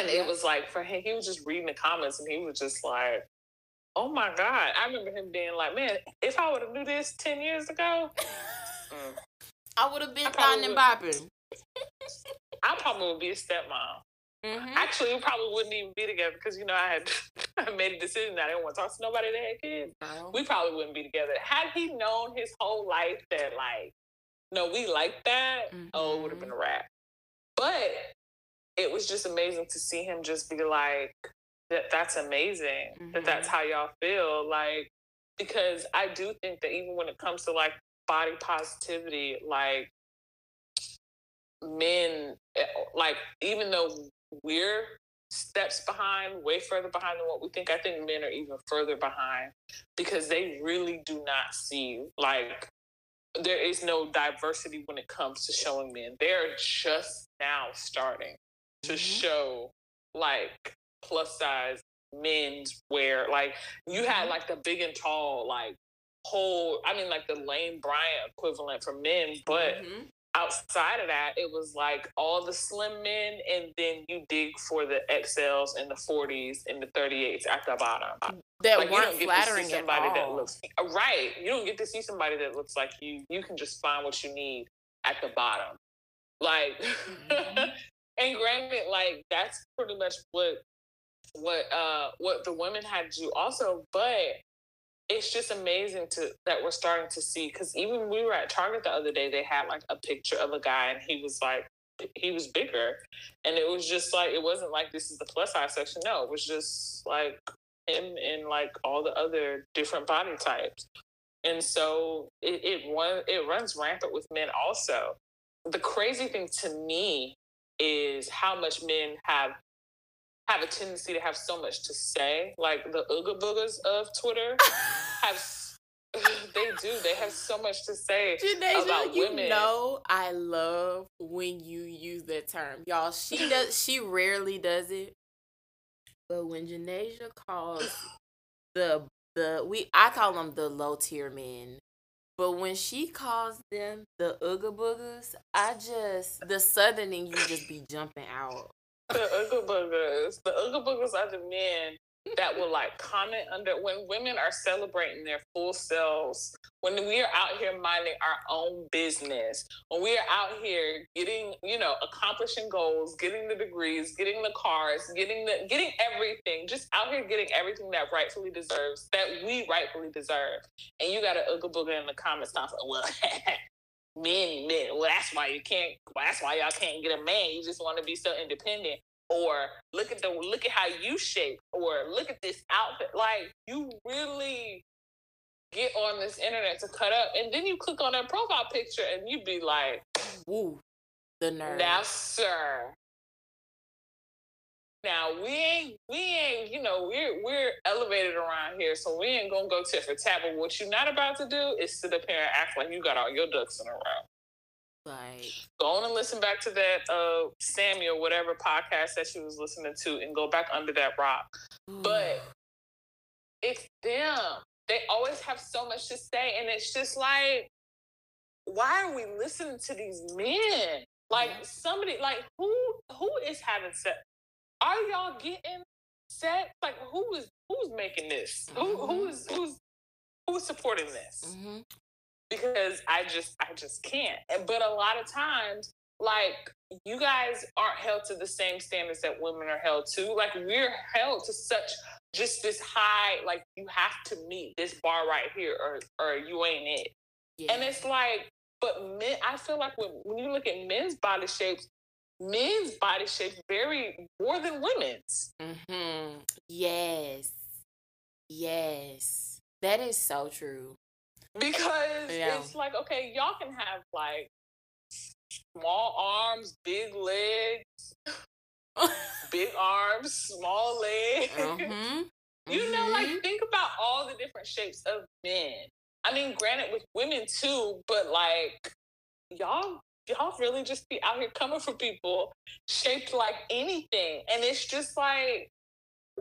And it was like for him, he was just reading the comments and he was just like, oh my God. I remember him being like, man, if I would have knew this 10 years ago, mm, I would have been thotting and bopping. I probably would be a stepmom. Mm-hmm. Actually, we probably wouldn't even be together because you know I had I made a decision that I didn't want to talk to nobody that had kids. We probably wouldn't be together. Had he known his whole life that like, no, we like that, mm-hmm. oh, it would have been a mm-hmm. wrap. But it was just amazing to see him just be like, that that's amazing. Mm-hmm. That that's mm-hmm. how y'all feel. Like, because I do think that even when it comes to like body positivity, like men, eh, like even though we're steps behind, way further behind than what we think, I think men are even further behind because they really do not see like there is no diversity when it comes to showing men. They're just now starting to mm-hmm. show like plus size men's wear. Like you had mm-hmm. like the big and tall, like whole I mean like the Lane Bryant equivalent for men, but mm-hmm. outside of that, it was like all the slim men and then you dig for the XLs and the 40s and the 38s at the bottom. That like, weren't flattering somebody at all. that looks right. You don't get to see somebody that looks like you. You can just find what you need at the bottom. Like mm-hmm. And granted, like that's pretty much what what uh what the women had to do also, but it's just amazing to that we're starting to see because even we were at Target the other day, they had like a picture of a guy and he was like he was bigger, and it was just like it wasn't like this is the plus size section. No, it was just like him and like all the other different body types, and so it it it runs rampant with men also. The crazy thing to me is how much men have have a tendency to have so much to say. Like the ooga boogers of Twitter have they do. They have so much to say Janasia, about you women. You know, I love when you use that term, y'all. She does. She rarely does it, but when Janasia calls the the we, I call them the low tier men. But when she calls them the ooga boogers, I just the southerning you just be jumping out the Ooga Boogers. The Ooga Boogers are the men that will like comment under when women are celebrating their full selves, when we are out here minding our own business, when we are out here getting, you know, accomplishing goals, getting the degrees, getting the cars, getting the getting everything, just out here getting everything that rightfully deserves, that we rightfully deserve. And you got a ooga booga in the comments talking, well, men, men. Well, that's why you can't. Well, that's why y'all can't get a man. You just want to be so independent or look at the look at how you shape or look at this outfit. Like you really get on this internet to cut up and then you click on that profile picture and you be like Woo, the nerve. now sir now we ain't we ain't you know we're we're elevated around here so we ain't gonna go tit for tat but what you're not about to do is sit up here and act like you got all your ducks in a row like, go on and listen back to that uh Samuel, whatever podcast that she was listening to, and go back under that rock. But it's them. They always have so much to say, and it's just like, why are we listening to these men? Like somebody, like who who is having sex? Are y'all getting sex? Like who is who's making this? Mm-hmm. Who who is who's who's supporting this? Mm-hmm because I just I just can't. But a lot of times, like you guys aren't held to the same standards that women are held to. Like we're held to such just this high, like you have to meet this bar right here, or or you ain't it. Yeah. And it's like, but men, I feel like when when you look at men's body shapes, men's body shapes vary more than women's. Mm-hmm. Yes, yes, that is so true because yeah. it's like okay, y'all can have like small arms, big legs, big arms, small legs. Mm-hmm. You mm-hmm. know, like mm-hmm. think about all the different shapes of men. I mean, granted, with women too, but like y'all, y'all really just be out here coming for people shaped like anything, and it's just like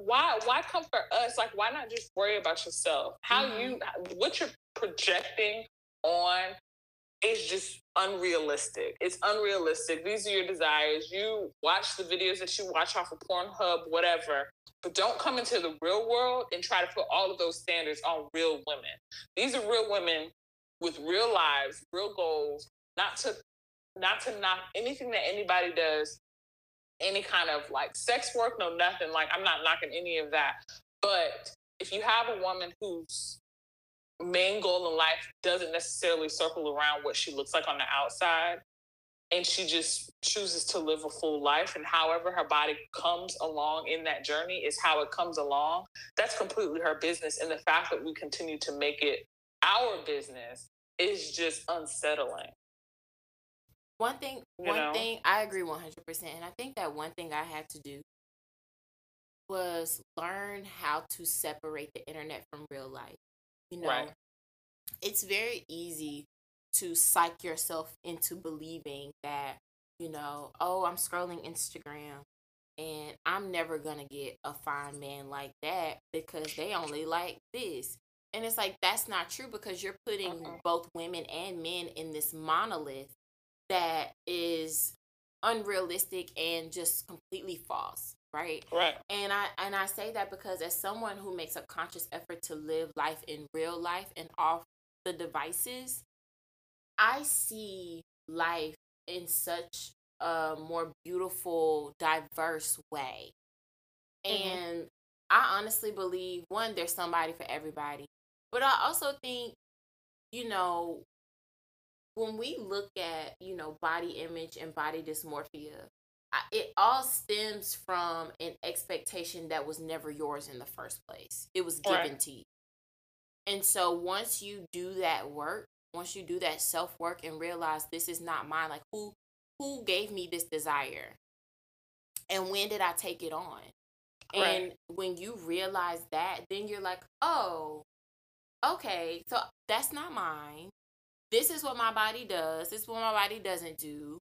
why why come for us like why not just worry about yourself how mm-hmm. you what you're projecting on is just unrealistic. It's unrealistic. These are your desires. You watch the videos that you watch off of Pornhub, whatever, but don't come into the real world and try to put all of those standards on real women. These are real women with real lives, real goals, not to not to knock anything that anybody does, any kind of like sex work, no nothing. Like I'm not knocking any of that. But if you have a woman who's main goal in life doesn't necessarily circle around what she looks like on the outside and she just chooses to live a full life and however her body comes along in that journey is how it comes along. That's completely her business and the fact that we continue to make it our business is just unsettling. One thing one know? thing i agree 100% and i think that one thing i had to do was learn how to separate the internet from real life you know, right. it's very easy to psych yourself into believing that, you know, oh, I'm scrolling Instagram and I'm never gonna get a fine man like that because they only like this. And it's like that's not true because you're putting both women and men in this monolith that is unrealistic and just completely false right? Right. And i and i say that because as someone who makes a conscious effort to live life in real life and off the devices i see life in such a more beautiful diverse way. Mm-hmm. and i honestly believe one there's somebody for everybody but i also think you know when we look at you know body image and body dysmorphia it all stems from an expectation that was never yours in the first place. It was given right. to you. And so once you do that work, once you do that self work and realize this is not mine, like who who gave me this desire? And when did I take it on? Right. And when you realize that, then you're like, oh, okay, so that's not mine. This is what my body does. This is what my body doesn't do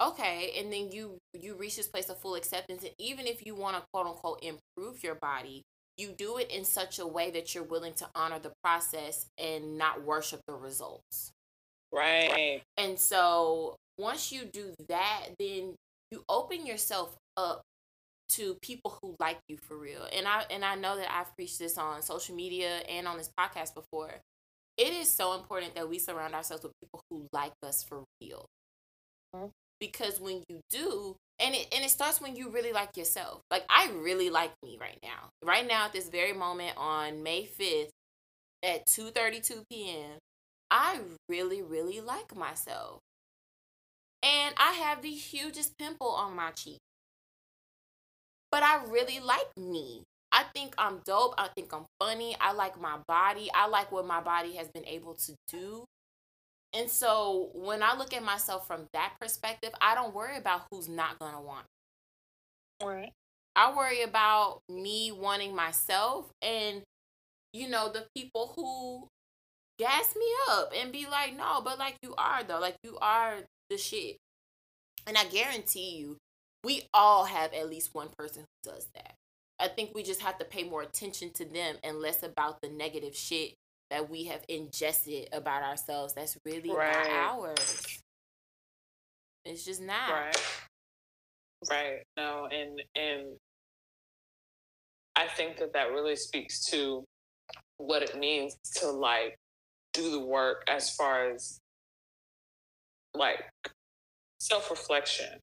okay and then you you reach this place of full acceptance and even if you want to quote unquote improve your body you do it in such a way that you're willing to honor the process and not worship the results right and so once you do that then you open yourself up to people who like you for real. And I and I know that I've preached this on social media and on this podcast before. It is so important that we surround ourselves with people who like us for real. Mm-hmm. Because when you do, and it and it starts when you really like yourself. Like I really like me right now. Right now at this very moment on May 5th at 2:32 p.m., I really really like myself. And I have the hugest pimple on my cheek. But I really like me. I think I'm dope. I think I'm funny. I like my body. I like what my body has been able to do. And so when I look at myself from that perspective, I don't worry about who's not going to want me. Right. I worry about me wanting myself and, you know, the people who gas me up and be like, no, but like you are, though. Like you are the shit. And I guarantee you, we all have at least one person who does that. I think we just have to pay more attention to them and less about the negative shit that we have ingested about ourselves that's really right. not ours. It's just not. Right. Right. No, and and I think that that really speaks to what it means to like do the work as far as like self reflection.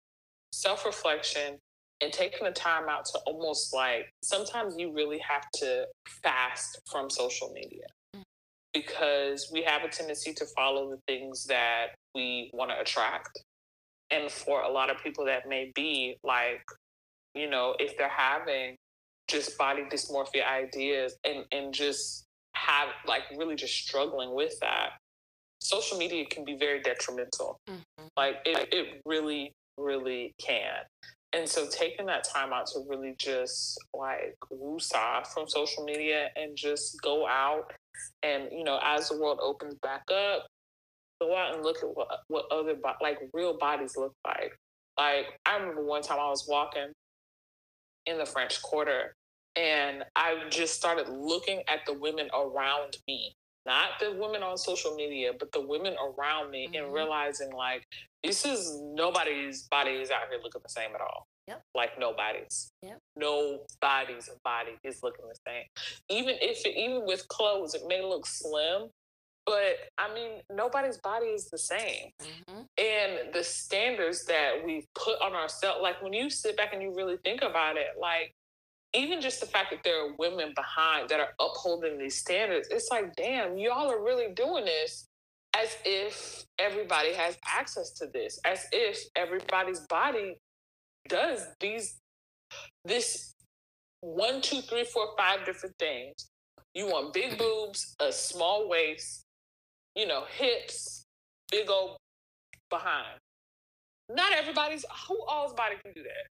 Self reflection and taking the time out to almost like sometimes you really have to fast from social media. Because we have a tendency to follow the things that we want to attract. And for a lot of people, that may be like, you know, if they're having just body dysmorphia ideas and, and just have like really just struggling with that, social media can be very detrimental. Mm-hmm. Like it, it really, really can. And so taking that time out to really just like woosah from social media and just go out and, you know, as the world opens back up, go out and look at what, what other, like real bodies look like. Like I remember one time I was walking in the French Quarter and I just started looking at the women around me not the women on social media, but the women around me, mm-hmm. and realizing like this is nobody's body is out here looking the same at all. Yep. Like nobody's. Yep. Nobody's body is looking the same. Even if it, even with clothes, it may look slim, but I mean, nobody's body is the same. Mm-hmm. And the standards that we put on ourselves, like when you sit back and you really think about it, like even just the fact that there are women behind that are upholding these standards, it's like, damn, y'all are really doing this as if everybody has access to this, as if everybody's body does these, this one, two, three, four, five different things. You want big mm-hmm. boobs, a small waist, you know, hips, big old behind. Not everybody's, who all's body can do that?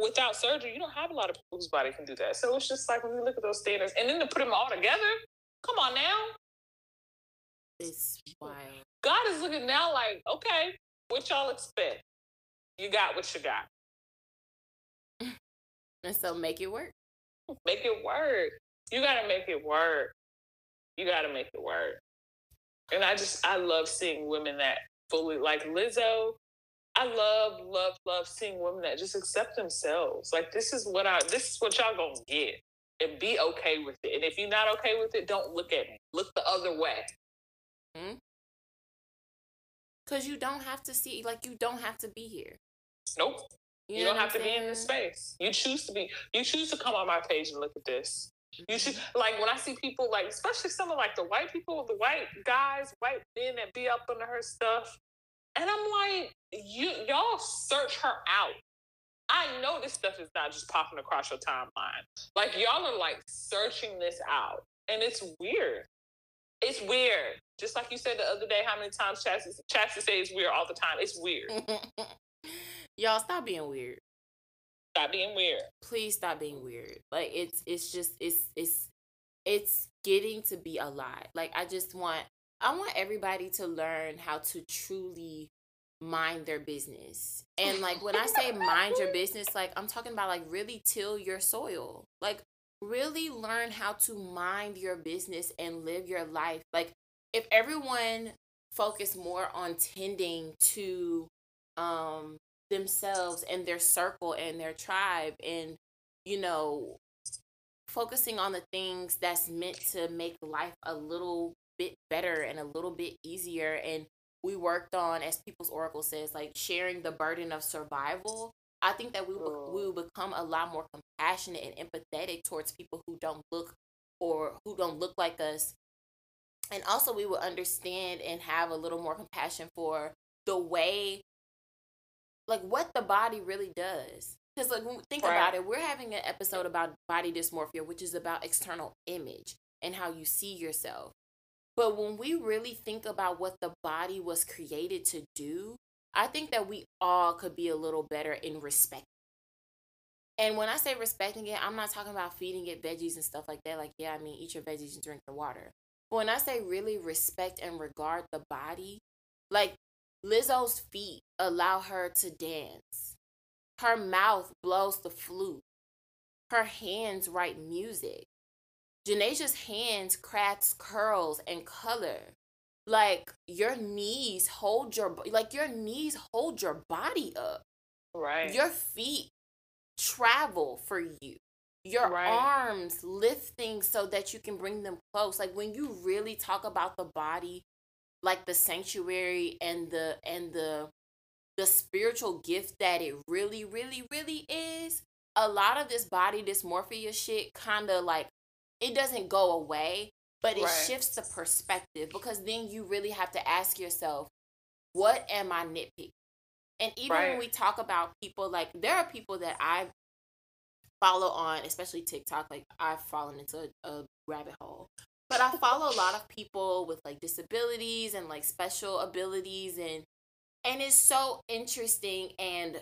without surgery, you don't have a lot of whose body can do that. So it's just like when we look at those standards and then to put them all together, come on now. It's wild. God is looking now like, okay, what y'all expect? You got what you got. and so make it work. Make it work. You gotta make it work. You gotta make it work. And I just I love seeing women that fully like Lizzo I love, love, love seeing women that just accept themselves. Like this is what I this is what y'all gonna get. And be okay with it. And if you're not okay with it, don't look at me. Look the other way. Hmm? Cause you don't have to see like you don't have to be here. Nope. You, you don't have to be in this space. You choose to be you choose to come on my page and look at this. You mm-hmm. should like when I see people like, especially some of like the white people, the white guys, white men that be up under her stuff. And I'm like, you y'all search her out. I know this stuff is not just popping across your timeline. Like y'all are like searching this out. And it's weird. It's weird. Just like you said the other day, how many times Chastity, Chastity says weird all the time. It's weird. y'all stop being weird. Stop being weird. Please stop being weird. Like it's it's just it's it's it's getting to be a lot. Like I just want I want everybody to learn how to truly mind their business. And like when I say mind your business, like I'm talking about like really till your soil. Like really learn how to mind your business and live your life. Like if everyone focused more on tending to um themselves and their circle and their tribe and you know focusing on the things that's meant to make life a little bit better and a little bit easier and we worked on as people's oracle says like sharing the burden of survival i think that we will, we oh. will become a lot more compassionate and empathetic towards people who don't look or who don't look like us. And also we will understand and have a little more compassion for the way like what the body really does. Because like think right. about it we're having an episode about body dysmorphia which is about external image and how you see yourself. But when we really think about what the body was created to do i think that we all could be a little better in respect and when i say respecting it i'm not talking about feeding it veggies and stuff like that like yeah i mean eat your veggies and drink your water but when i say really respect and regard the body like Lizzo's feet allow her to dance. Her mouth blows the flute. Her hands write music. Janacia's hands crafts curls and color. Like your knees hold your like your knees hold your body up. Right. Your feet travel for you. Your right. arms lift things so that you can bring them close. Like when you really talk about the body like the sanctuary and the and the the spiritual gift that it really really really is a lot of this body dysmorphia shit kind of like it doesn't go away but it right. shifts the perspective because then you really have to ask yourself what am i nitpicking and even right. when we talk about people like there are people that i follow on especially tiktok like i've fallen into a, a rabbit hole but I follow a lot of people with like disabilities and like special abilities and and it's so interesting and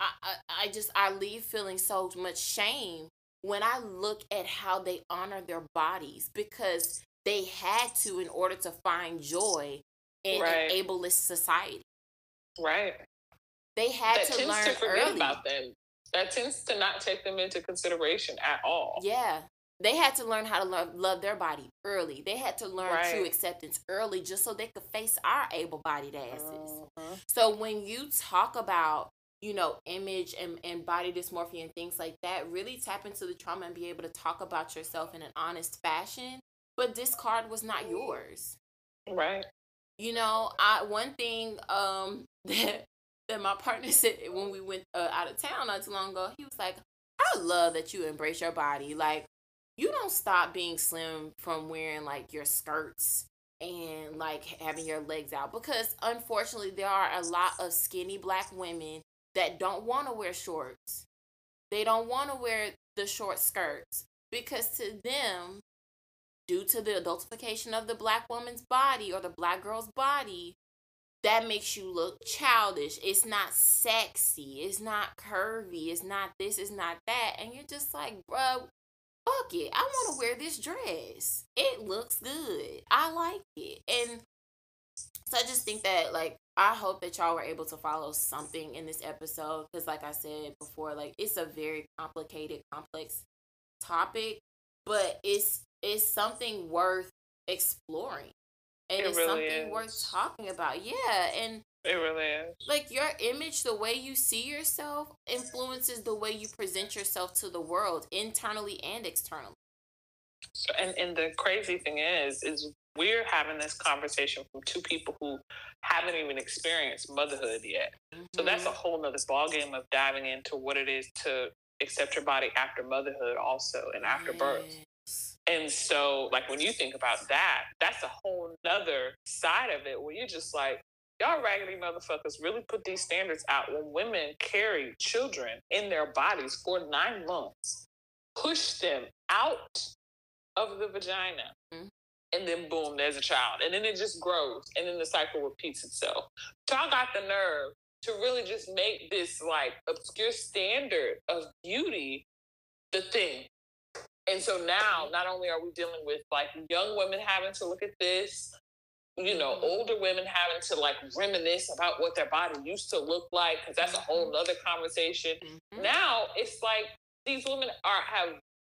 I, I, I just I leave feeling so much shame when I look at how they honor their bodies because they had to in order to find joy in right. an ableist society. Right. They had that to learn to early. about them. That tends to not take them into consideration at all. Yeah. They had to learn how to love, love their body early. They had to learn right. true acceptance early just so they could face our able bodied asses. Uh-huh. So when you talk about, you know, image and, and body dysmorphia and things like that, really tap into the trauma and be able to talk about yourself in an honest fashion. But this card was not yours. Right. You know, I one thing um that that my partner said when we went uh, out of town not too long ago, he was like, I love that you embrace your body. Like, you don't stop being slim from wearing like your skirts and like having your legs out because unfortunately there are a lot of skinny black women that don't want to wear shorts. They don't want to wear the short skirts because to them due to the adultification of the black woman's body or the black girl's body that makes you look childish. It's not sexy. It's not curvy. It's not this. It's not that. And you're just like, bro, fuck it. I want to wear this dress. It looks good. I like it. And so I just think that like I hope that y'all were able to follow something in this episode because like I said before, like it's a very complicated, complex topic, but it's it's something worth exploring. And it it's really something is. worth talking about. Yeah. And it really is. Like your image, the way you see yourself, influences the way you present yourself to the world, internally and externally. So, and and the crazy thing is, is we're having this conversation from two people who haven't even experienced motherhood yet. Mm-hmm. So that's a whole nother ballgame of diving into what it is to accept your body after motherhood, also and after yes. birth. And so, like when you think about that, that's a whole nother side of it where you're just like, y'all raggedy motherfuckers really put these standards out when women carry children in their bodies for nine months, push them out of the vagina. And then boom, there's a child. And then it just grows, and then the cycle repeats itself. Y'all got the nerve to really just make this like obscure standard of beauty the thing. And so now, not only are we dealing with like young women having to look at this, you know, mm-hmm. older women having to like reminisce about what their body used to look like, because that's a whole mm-hmm. nother conversation. Mm-hmm. Now it's like these women are have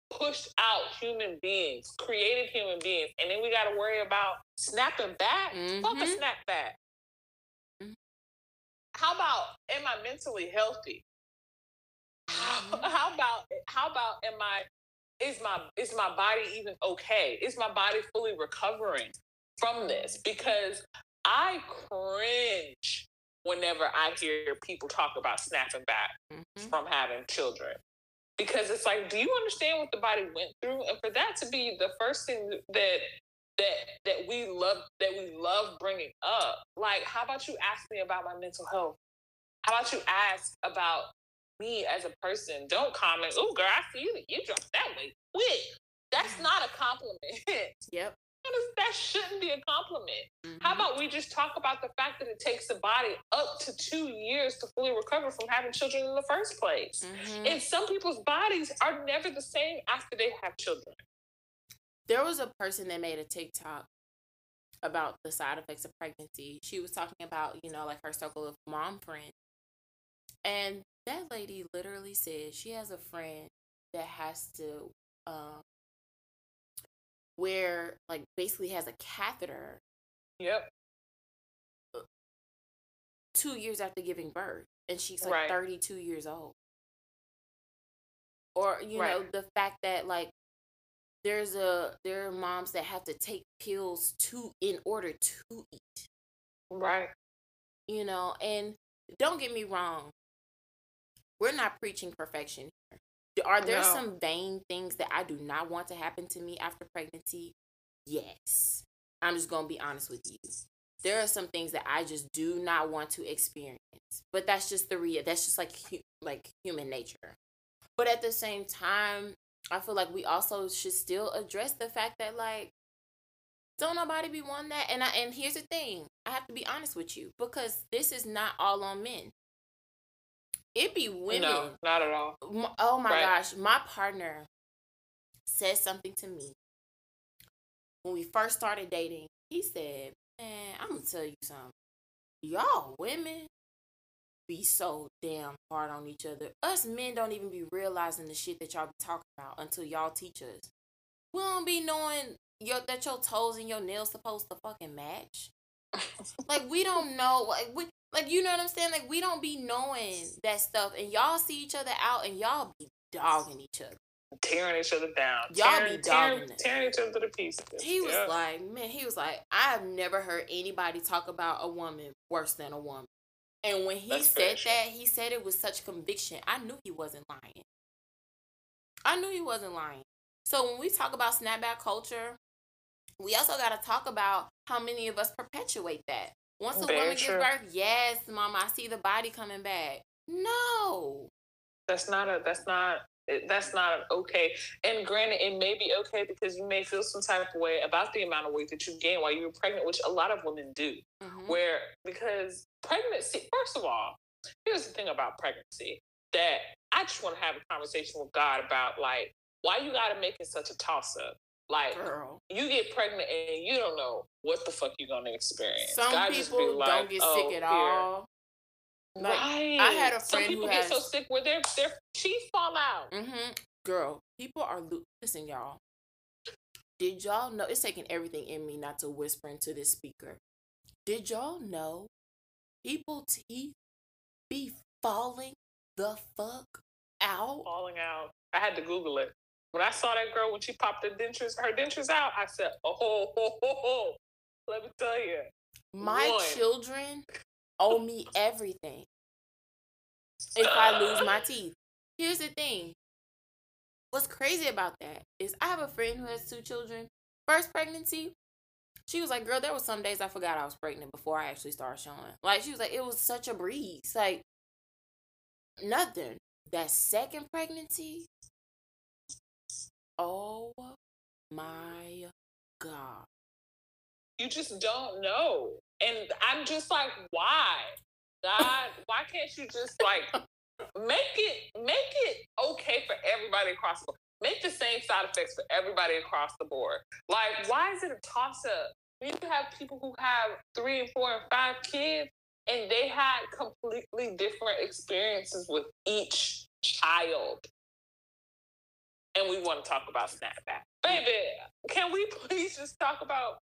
pushed out human beings, created human beings, and then we got to worry about snapping back. Mm-hmm. Fuck a snap back. Mm-hmm. how about am I mentally healthy? How, mm-hmm. how about how about am I is my is my body even okay? Is my body fully recovering from this? Because I cringe whenever I hear people talk about snapping back mm-hmm. from having children. Because it's like, do you understand what the body went through? And for that to be the first thing that that that we love that we love bringing up, like, how about you ask me about my mental health? How about you ask about me as a person? Don't comment, oh girl, I see you you dropped that weight quick. That's mm-hmm. not a compliment. Yep that shouldn't be a compliment. Mm-hmm. How about we just talk about the fact that it takes the body up to two years to fully recover from having children in the first place? Mm-hmm. And some people's bodies are never the same after they have children. There was a person that made a TikTok about the side effects of pregnancy. She was talking about, you know, like her circle of mom friends. And that lady literally said she has a friend that has to um, where like basically has a catheter. Yep. Uh, two years after giving birth, and she's like right. 32 years old. Or you right. know the fact that like there's a there are moms that have to take pills to in order to eat. Right. You know, and don't get me wrong. We're not preaching perfection here. Are there no. some vain things that I do not want to happen to me after pregnancy? Yes. I'm just going to be honest with you. There are some things that I just do not want to experience. But that's just the real that's just like like human nature. But at the same time, I feel like we also should still address the fact that like don't nobody be one that and I and here's the thing. I have to be honest with you because this is not all on men. It be women. No, not at all. Oh my right. gosh, my partner said something to me when we first started dating. He said, "Man, I'm gonna tell you something. Y'all women be so damn hard on each other. Us men don't even be realizing the shit that y'all be talking about until y'all teach us. We don't be knowing your that your toes and your nails supposed to fucking match. like we don't know. Like we like you know what I'm saying? Like we don't be knowing that stuff, and y'all see each other out, and y'all be dogging each other, tearing each other down. Y'all tearing, be dogging tearing, tearing each other to pieces. He was yeah. like, man, he was like, I have never heard anybody talk about a woman worse than a woman. And when he That's said that, he said it with such conviction. I knew he wasn't lying. I knew he wasn't lying. So when we talk about snapback culture, we also got to talk about how many of us perpetuate that. Once a Very woman true. gives birth, yes, mama, I see the body coming back. No. That's not a that's not that's not okay. And granted, it may be okay because you may feel some type of way about the amount of weight that you gain while you were pregnant, which a lot of women do. Mm-hmm. Where because pregnancy, first of all, here's the thing about pregnancy that I just want to have a conversation with God about like why you got to make it such a toss up. Like Girl. you get pregnant and you don't know what the fuck you're gonna experience. Some God people like, don't get oh, sick at here. all. Like, right. I had a friend Some people has, get so sick where their their teeth fall out. Mm-hmm. Girl, people are listen, y'all. Did y'all know it's taking everything in me not to whisper into this speaker? Did y'all know people teeth be falling the fuck out? Falling out. I had to Google it. When I saw that girl when she popped her dentures, her dentures out, I said, "Oh, ho, ho, ho, ho. let me tell you." My One. children owe me everything. If I lose my teeth, here's the thing. What's crazy about that is I have a friend who has two children. First pregnancy, she was like, "Girl, there was some days I forgot I was pregnant before I actually started showing." Like she was like, "It was such a breeze, like nothing." That second pregnancy, Oh my God. You just don't know. And I'm just like, why? God, why can't you just like make it make it okay for everybody across the board? Make the same side effects for everybody across the board. Like, why is it a toss up? You have people who have three and four and five kids, and they had completely different experiences with each child and we want to talk about snapback. Baby, can we please just talk about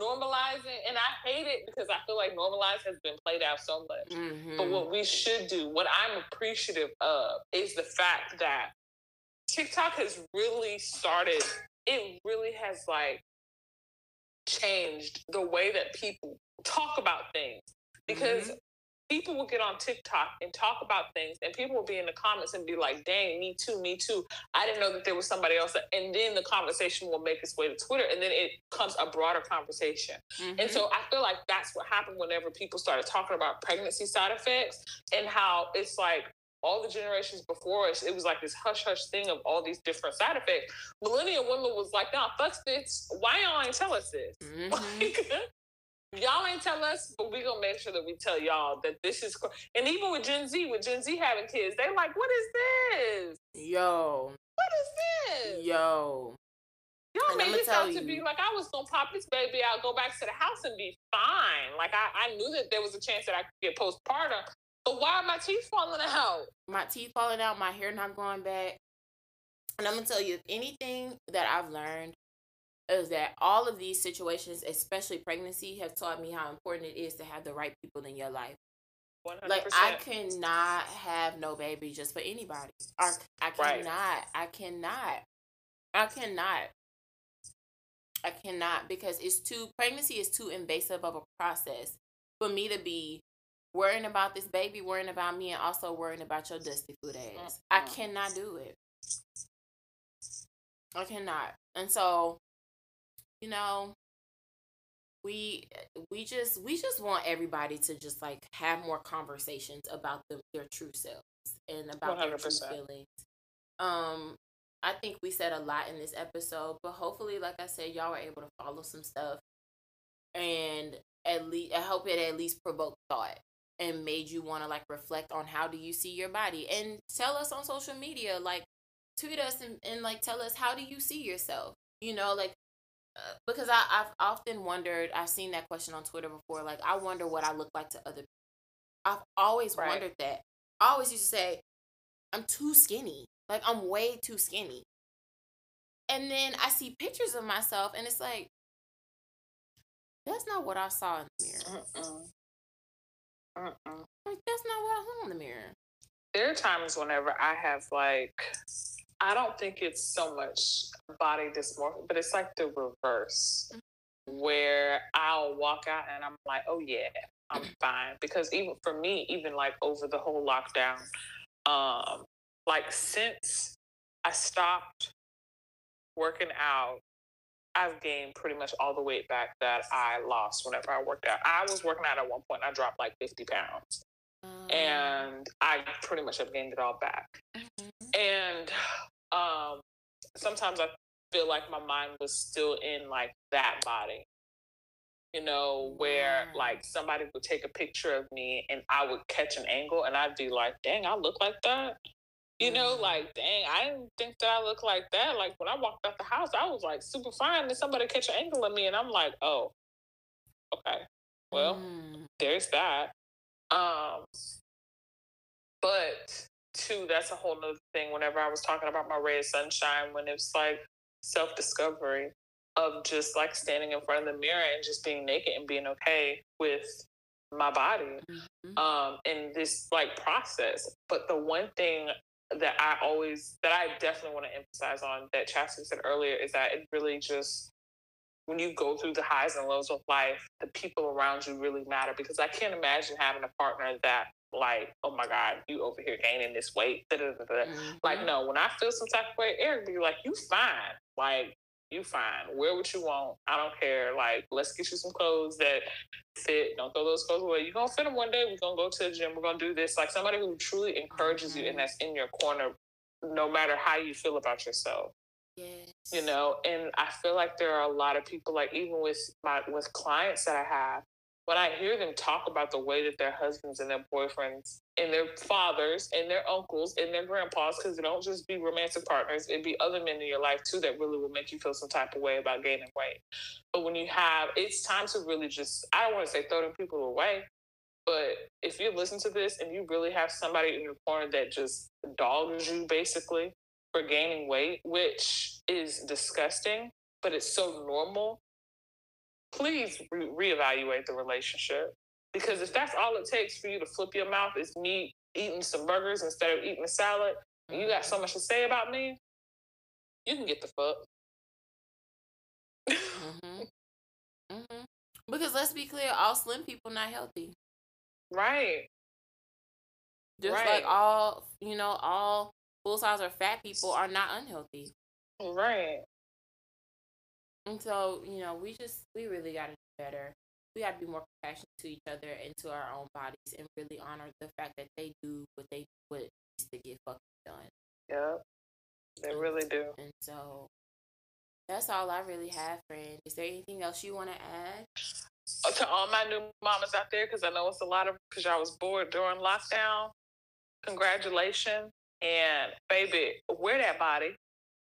normalizing, and I hate it because I feel like normalize has been played out so much. Mm-hmm. But what we should do, what I'm appreciative of, is the fact that TikTok has really started. It really has like changed the way that people talk about things because mm-hmm people will get on TikTok and talk about things, and people will be in the comments and be like, dang, me too, me too. I didn't know that there was somebody else. And then the conversation will make its way to Twitter, and then it becomes a broader conversation. Mm-hmm. And so I feel like that's what happened whenever people started talking about pregnancy side effects and how it's like, all the generations before us, it was like this hush hush thing of all these different side effects. Millennial women was like, "Nah, fuck this. Why y'all ain't tell us this? Mm-hmm. Y'all ain't tell us, but we gonna make sure that we tell y'all that this is. And even with Gen Z, with Gen Z having kids, they like, what is this? Yo, what is this? Yo. Y'all made this out to be like I was gonna pop this baby out, go back to the house, and be fine. Like I, I knew that there was a chance that I could get postpartum, but why are my teeth falling out? My teeth falling out, my hair not growing back. And I'm gonna tell you, anything that I've learned is that all of these situations, especially pregnancy, have taught me how important it is to have the right people in your life. 100%. Like I cannot have no baby just for anybody. I, I cannot. Right. I cannot. I cannot. I cannot because it's too pregnancy is too invasive of a process for me to be worrying about this baby, worrying about me, and also worrying about your dusty foot ass. Mm-hmm. I cannot do it. I cannot. And so you know, we we just we just want everybody to just like have more conversations about the, their true selves and about 100%. their true feelings. Um, I think we said a lot in this episode, but hopefully, like I said, y'all were able to follow some stuff, and at least I hope it at least provoked thought and made you want to like reflect on how do you see your body and tell us on social media, like tweet us and, and like tell us how do you see yourself. You know, like uh, because I, I've often wondered, I've seen that question on Twitter before. Like, I wonder what I look like to other people. I've always right. wondered that. I always used to say, I'm too skinny. Like, I'm way too skinny. And then I see pictures of myself, and it's like, that's not what I saw in the mirror. Uh-uh. Uh-uh. Like, that's not what I saw in the mirror. There are times whenever I have, like, I don't think it's so much body dysmorphia, but it's like the reverse, mm-hmm. where I'll walk out and I'm like, oh yeah, I'm fine. Because even for me, even like over the whole lockdown, um, like since I stopped working out, I've gained pretty much all the weight back that I lost whenever I worked out. I was working out at one point, I dropped like 50 pounds. Um, and I pretty much have gained it all back. Mm-hmm. And um, sometimes I feel like my mind was still in like that body. You know, where yeah. like somebody would take a picture of me and I would catch an angle and I'd be like, dang, I look like that. You know, like, dang, I didn't think that I look like that. Like when I walked out the house, I was like super fine. And somebody catch an angle of me and I'm like, oh, okay. Well, mm. there's that. Um, but two, that's a whole other thing. Whenever I was talking about my ray of sunshine, when it's like self discovery of just like standing in front of the mirror and just being naked and being okay with my body mm-hmm. um in this like process but the one thing that i always that i definitely want to emphasize on that chastity said earlier is that it really just when you go through the highs and lows of life the people around you really matter because i can't imagine having a partner that like, oh my God, you over here gaining this weight. Mm-hmm. Like, no, when I feel some type of way, Eric be like, you fine. Like, you fine. Wear what you want. I don't care. Like, let's get you some clothes that fit. Don't throw those clothes away. You're going to fit them one day. We're going to go to the gym. We're going to do this. Like, somebody who truly encourages mm-hmm. you and mm-hmm. that's in your corner, no matter how you feel about yourself. Yes. You know, and I feel like there are a lot of people, like even with my with clients that I have, when I hear them talk about the way that their husbands and their boyfriends and their fathers and their uncles and their grandpas, because it don't just be romantic partners, it be other men in your life too that really will make you feel some type of way about gaining weight. But when you have, it's time to really just, I don't want to say throw them people away, but if you listen to this and you really have somebody in your corner that just dogs you basically for gaining weight, which is disgusting, but it's so normal please re- reevaluate the relationship. Because if that's all it takes for you to flip your mouth is me eating some burgers instead of eating a salad, and you got so much to say about me, you can get the fuck. mm-hmm. Mm-hmm. Because let's be clear, all slim people not healthy. Right. Just right. like all, you know, all full size or fat people are not unhealthy. Right. And so, you know, we just we really gotta do better. We gotta be more compassionate to each other and to our own bodies and really honor the fact that they do what they what needs to get fucking done. Yep. They really do. And so that's all I really have, friend. Is there anything else you want to add? Uh, to all my new mamas out there, because I know it's a lot of because y'all was bored during lockdown. Congratulations. And baby, wear that body.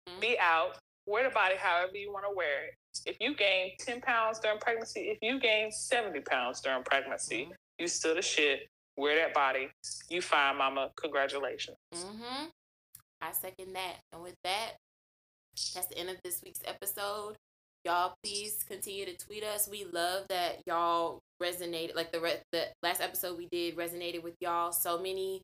Mm-hmm. Be out. Wear the body however you want to wear it. If you gain 10 pounds during pregnancy, if you gain 70 pounds during pregnancy, mm-hmm. you still the shit. Wear that body. You fine, mama. Congratulations. Mm-hmm. I second that. And with that, that's the end of this week's episode. Y'all, please continue to tweet us. We love that y'all resonated. Like the re- the last episode we did resonated with y'all. So many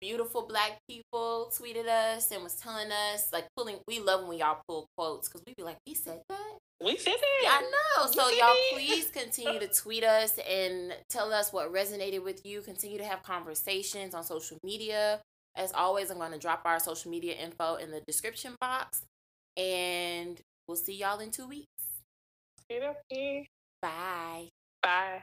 beautiful black people tweeted us and was telling us like pulling. We love when y'all pull quotes because we be like, we said that. We said that. Yeah, I know. So y'all, please continue to tweet us and tell us what resonated with you. Continue to have conversations on social media. As always, I'm going to drop our social media info in the description box. And we'll see y'all in two weeks. Bye. Bye.